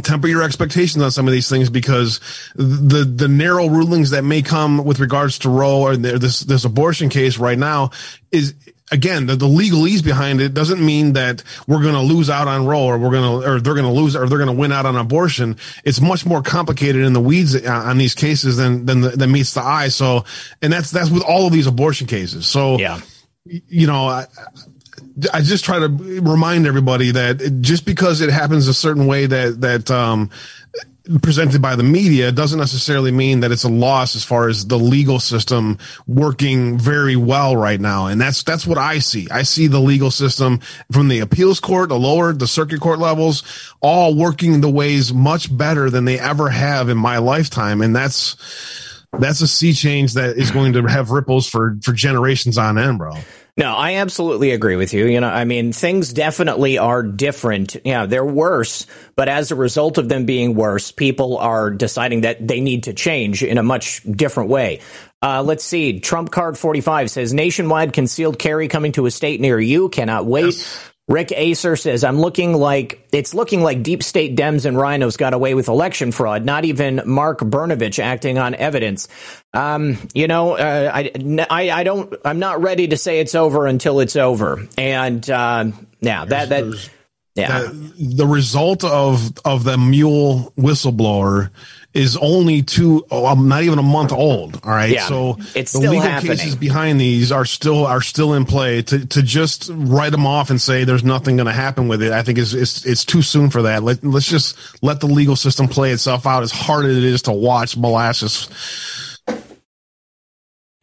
temper your expectations on some of these things because the the narrow rulings that may come with regards to Roe or this this abortion case right now is again, the, the legalese behind it doesn't mean that we're going to lose out on Roe or we're going to, or they're going to lose or they're going to win out on abortion. It's much more complicated in the weeds uh, on these cases than, than, the, than meets the eye. So, and that's, that's with all of these abortion cases. So, yeah, you know, I, I just try to remind everybody that just because it happens a certain way that, that, um, presented by the media doesn't necessarily mean that it's a loss as far as the legal system working very well right now. And that's, that's what I see. I see the legal system from the appeals court, the lower, the circuit court levels, all working the ways much better than they ever have in my lifetime. And that's, that's a sea change that is going to have ripples for, for generations on end, bro. No, I absolutely agree with you. You know, I mean, things definitely are different. Yeah, they're worse, but as a result of them being worse, people are deciding that they need to change in a much different way. Uh, let's see. Trump card 45 says nationwide concealed carry coming to a state near you. Cannot wait. Yes. Rick Acer says, I'm looking like it's looking like deep state Dems and RINOs got away with election fraud. Not even Mark Brnovich acting on evidence. Um, you know, uh, I, I, I, don't, I'm not ready to say it's over until it's over. And, uh, yeah, that, that, yeah. The, the result of, of the mule whistleblower is only two, oh, not even a month old. All right. Yeah, so it's the still legal happening. cases behind these are still, are still in play to, to just write them off and say there's nothing going to happen with it. I think is it's, it's too soon for that. Let, let's just let the legal system play itself out as hard as it is to watch molasses.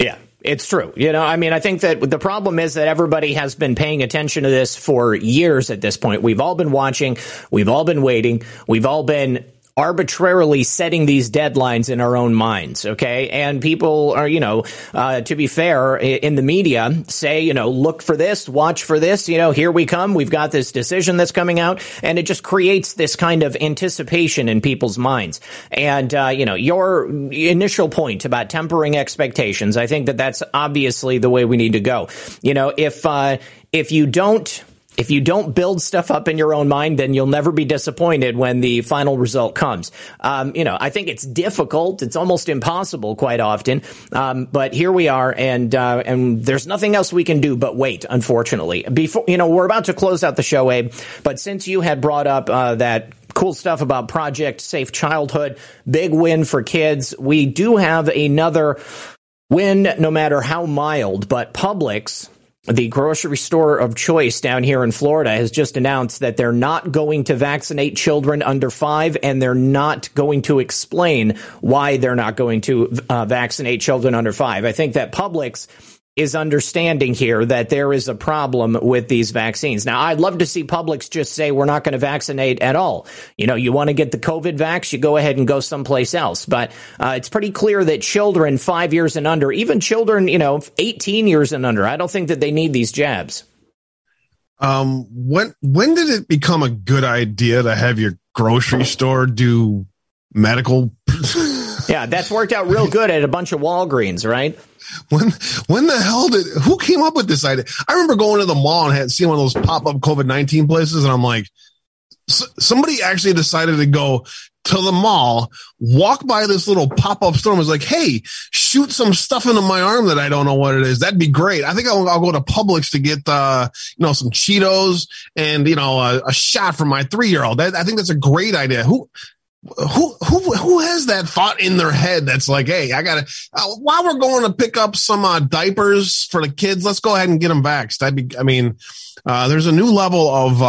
Yeah. It's true. You know, I mean, I think that the problem is that everybody has been paying attention to this for years at this point. We've all been watching. We've all been waiting. We've all been arbitrarily setting these deadlines in our own minds. Okay. And people are, you know, uh, to be fair, in the media say, you know, look for this, watch for this, you know, here we come. We've got this decision that's coming out and it just creates this kind of anticipation in people's minds. And, uh, you know, your initial point about tempering expectations, I think that that's obviously the way we need to go. You know, if, uh, if you don't, if you don't build stuff up in your own mind, then you'll never be disappointed when the final result comes. Um, you know, I think it's difficult. It's almost impossible quite often. Um, but here we are, and uh, and there's nothing else we can do but wait. Unfortunately, before you know, we're about to close out the show, Abe. But since you had brought up uh, that cool stuff about Project Safe Childhood, big win for kids. We do have another win, no matter how mild, but Publix the grocery store of choice down here in Florida has just announced that they're not going to vaccinate children under five, and they're not going to explain why they're not going to uh, vaccinate children under five. I think that Publix is understanding here that there is a problem with these vaccines. Now, I'd love to see Publix just say we're not going to vaccinate at all. You know, you want to get the COVID vax, you go ahead and go someplace else. But uh, it's pretty clear that children five years and under, even children, you know, 18 years and under, I don't think that they need these jabs. Um, when when did it become a good idea to have your grocery store do medical? *laughs* yeah, that's worked out real good at a bunch of Walgreens, right? When when the hell did who came up with this idea? I remember going to the mall and had seen one of those pop up COVID nineteen places, and I'm like, somebody actually decided to go to the mall, walk by this little pop up store, and was like, "Hey, shoot some stuff into my arm that I don't know what it is. That'd be great. I think I'll, I'll go to Publix to get uh, you know some Cheetos and you know a, a shot for my three year old. I think that's a great idea. Who who who who has that thought in their head that's like hey i gotta uh, while we're going to pick up some uh, diapers for the kids let's go ahead and get them vaxxed. I be i mean uh, there's a new level of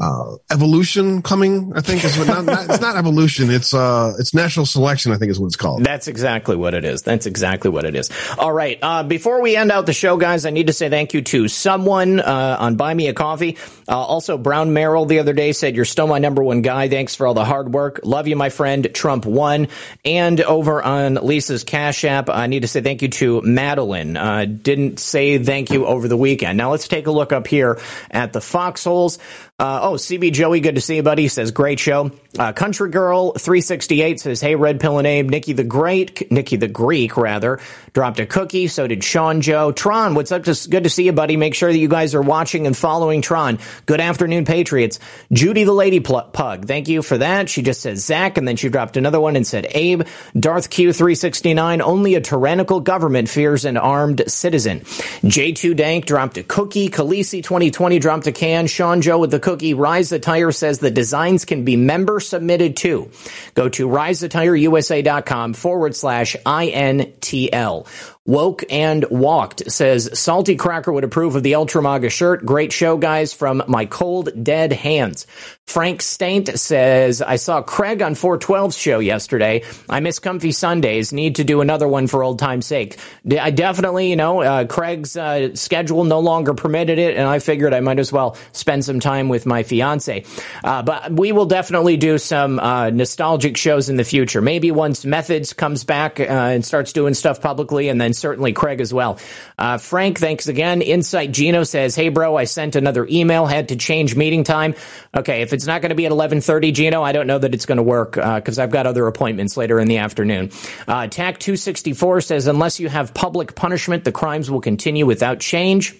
uh, evolution coming. I think is what not, not, it's not evolution. It's uh, it's natural selection. I think is what it's called. That's exactly what it is. That's exactly what it is. All right. Uh, before we end out the show, guys, I need to say thank you to someone uh, on Buy Me a Coffee. Uh, also, Brown Merrill the other day said you're still my number one guy. Thanks for all the hard work. Love you, my friend. Trump won. And over on Lisa's Cash App, I need to say thank you to Madeline. Uh, didn't say thank you over the weekend. Now let's take a look up here at the foxholes. Uh, oh, CB Joey, good to see you, buddy. Says great show. Uh, Country Girl three sixty eight says, "Hey, Red Pill and Abe, Nikki the Great, Nikki the Greek rather, dropped a cookie. So did Sean Joe. Tron, what's up? Just good to see you, buddy. Make sure that you guys are watching and following Tron. Good afternoon, Patriots. Judy the Lady Pug, thank you for that. She just said Zach, and then she dropped another one and said Abe. Darth Q three sixty nine. Only a tyrannical government fears an armed citizen. J two Dank dropped a cookie. Khaleesi twenty twenty dropped a can. Sean Joe with the cookie. Rise the Tire says the designs can be member submitted too. Go to risethetireusa.com forward slash INTL. Woke and Walked says Salty Cracker would approve of the Ultramaga shirt. Great show, guys, from my cold, dead hands. Frank Staint says, I saw Craig on 412's show yesterday. I miss Comfy Sundays. Need to do another one for old time's sake. I definitely, you know, uh, Craig's uh, schedule no longer permitted it, and I figured I might as well spend some time with my fiance. Uh, but we will definitely do some uh, nostalgic shows in the future. Maybe once Methods comes back uh, and starts doing stuff publicly, and then certainly Craig as well. Uh, Frank, thanks again. Insight Gino says, "Hey, bro, I sent another email. Had to change meeting time. Okay, if it's not going to be at 11:30, Gino, I don't know that it's going to work because uh, I've got other appointments later in the afternoon." Uh, TAC 264 says, "Unless you have public punishment, the crimes will continue without change."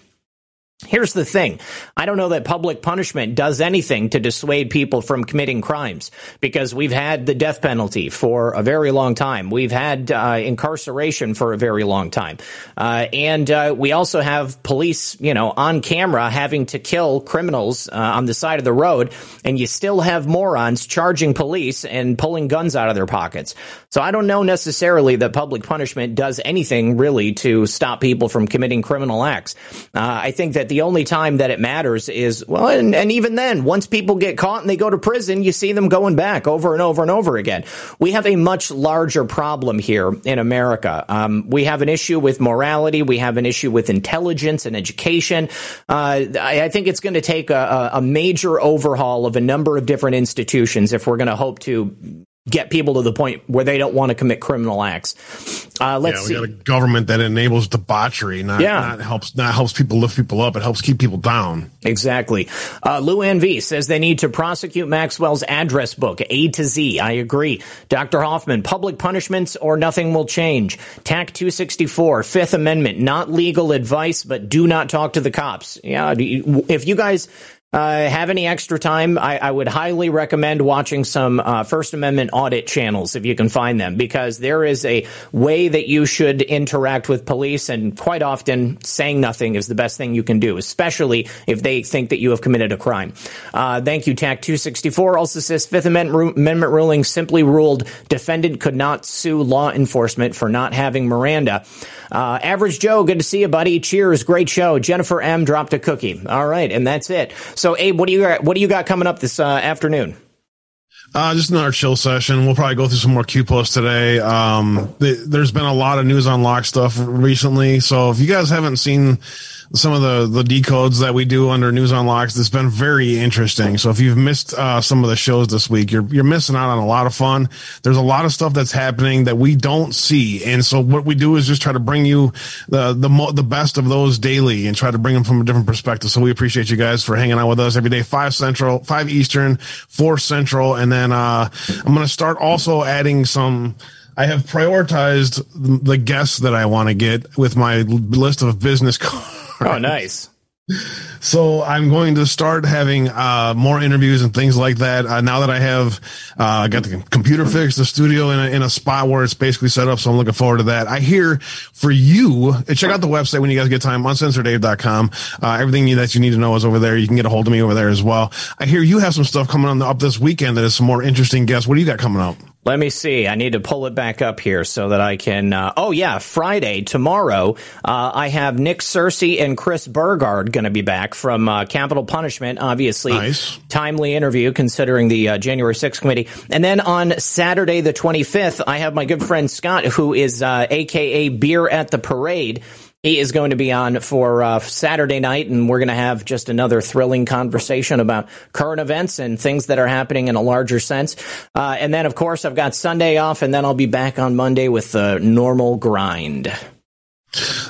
Here's the thing. I don't know that public punishment does anything to dissuade people from committing crimes because we've had the death penalty for a very long time. We've had uh, incarceration for a very long time. Uh, and uh, we also have police, you know, on camera having to kill criminals uh, on the side of the road. And you still have morons charging police and pulling guns out of their pockets. So I don't know necessarily that public punishment does anything really to stop people from committing criminal acts. Uh, I think that the only time that it matters is, well, and, and even then, once people get caught and they go to prison, you see them going back over and over and over again. We have a much larger problem here in America. Um, we have an issue with morality. We have an issue with intelligence and education. Uh, I, I, think it's going to take a, a major overhaul of a number of different institutions if we're going to hope to get people to the point where they don't want to commit criminal acts. Uh, let's yeah, we see. got a government that enables debauchery, not, Yeah. not helps not helps people lift people up. It helps keep people down. Exactly. Uh, Lou Ann V says they need to prosecute Maxwell's address book, A to Z. I agree. Dr. Hoffman, public punishments or nothing will change. TAC 264, Fifth Amendment, not legal advice, but do not talk to the cops. Yeah, do you- if you guys uh, have any extra time, I, I would highly recommend watching some uh, First Amendment audit channels if you can find them, because there is a way that you should interact with police, and quite often saying nothing is the best thing you can do, especially if they think that you have committed a crime. Uh, thank you, TAC 264. Also says Fifth Amendment, Amendment ruling simply ruled defendant could not sue law enforcement for not having Miranda. Uh, Average Joe, good to see you, buddy. Cheers, great show. Jennifer M dropped a cookie. All right, and that's it. So, Abe, what do you got, what do you got coming up this uh, afternoon? Uh, just another chill session. We'll probably go through some more Q posts today. Um, th- there's been a lot of news unlock stuff recently. So if you guys haven't seen some of the, the decodes that we do under news unlocks, it's been very interesting. So if you've missed, uh, some of the shows this week, you're, you're missing out on a lot of fun. There's a lot of stuff that's happening that we don't see. And so what we do is just try to bring you the, the, mo- the best of those daily and try to bring them from a different perspective. So we appreciate you guys for hanging out with us every day, five central, five Eastern, four central. And then, uh, I'm going to start also adding some, I have prioritized the guests that I want to get with my list of business *laughs* cards. *laughs* Oh, nice. So I'm going to start having uh, more interviews and things like that. Uh, now that I have uh, got the computer fixed, the studio in a, in a spot where it's basically set up. So I'm looking forward to that. I hear for you, uh, check out the website when you guys get time, uncensoreddave.com. Uh, everything you- that you need to know is over there. You can get a hold of me over there as well. I hear you have some stuff coming on up this weekend that is some more interesting guests. What do you got coming up? Let me see. I need to pull it back up here so that I can. Uh, oh yeah, Friday tomorrow. Uh, I have Nick Searcy and Chris Burgard going to be back from uh, Capitol Punishment. Obviously, Nice. timely interview considering the uh, January 6th committee. And then on Saturday the 25th, I have my good friend Scott, who is uh, AKA Beer at the Parade. He is going to be on for uh, Saturday night, and we're going to have just another thrilling conversation about current events and things that are happening in a larger sense. Uh, and then, of course, I've got Sunday off, and then I'll be back on Monday with the normal grind.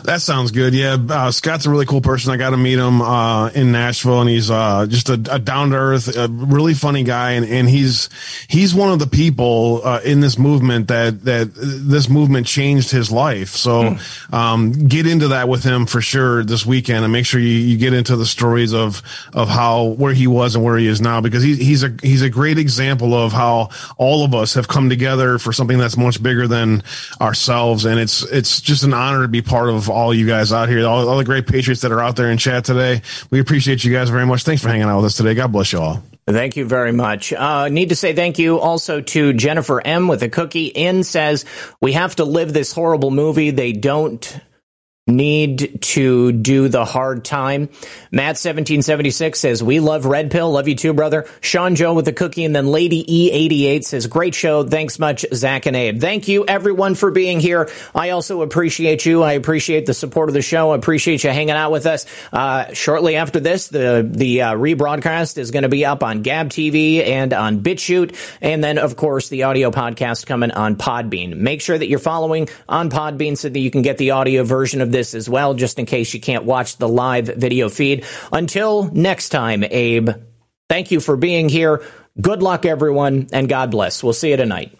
That sounds good. Yeah, uh, Scott's a really cool person. I got to meet him uh, in Nashville, and he's uh, just a, a down to earth, a really funny guy, and, and he's he's one of the people uh, in this movement that that this movement changed his life. So um, get into that with him for sure this weekend, and make sure you, you get into the stories of of how where he was and where he is now, because he, he's a he's a great example of how all of us have come together for something that's much bigger than ourselves, and it's it's just an honor to be part of all you guys out here, all, all the great patriots that are out there in chat today. We appreciate you guys very much. Thanks for hanging out with us today. God bless you all. Thank you very much. Uh, need to say thank you also to Jennifer M with a cookie. In says we have to live this horrible movie. They don't need to do the hard time. Matt seventeen seventy six says we love Red Pill. Love you too, brother. Sean Joe with the cookie, and then Lady E eighty eight says great show. Thanks much, Zach and Abe. Thank you everyone for being here. I also appreciate you. I appreciate the support of the show. I appreciate you hanging out with us. Uh, shortly after this, the the uh, rebroadcast is going to be up on Gab TV and on BitChute, and then of course the audio podcast coming on Podbean. Make sure that you're following on Podbean so that you can get the audio version of this as well, just in case you can't watch the live video feed. Until next time, Abe. Thank you for being here. Good luck, everyone, and God bless. We'll see you tonight.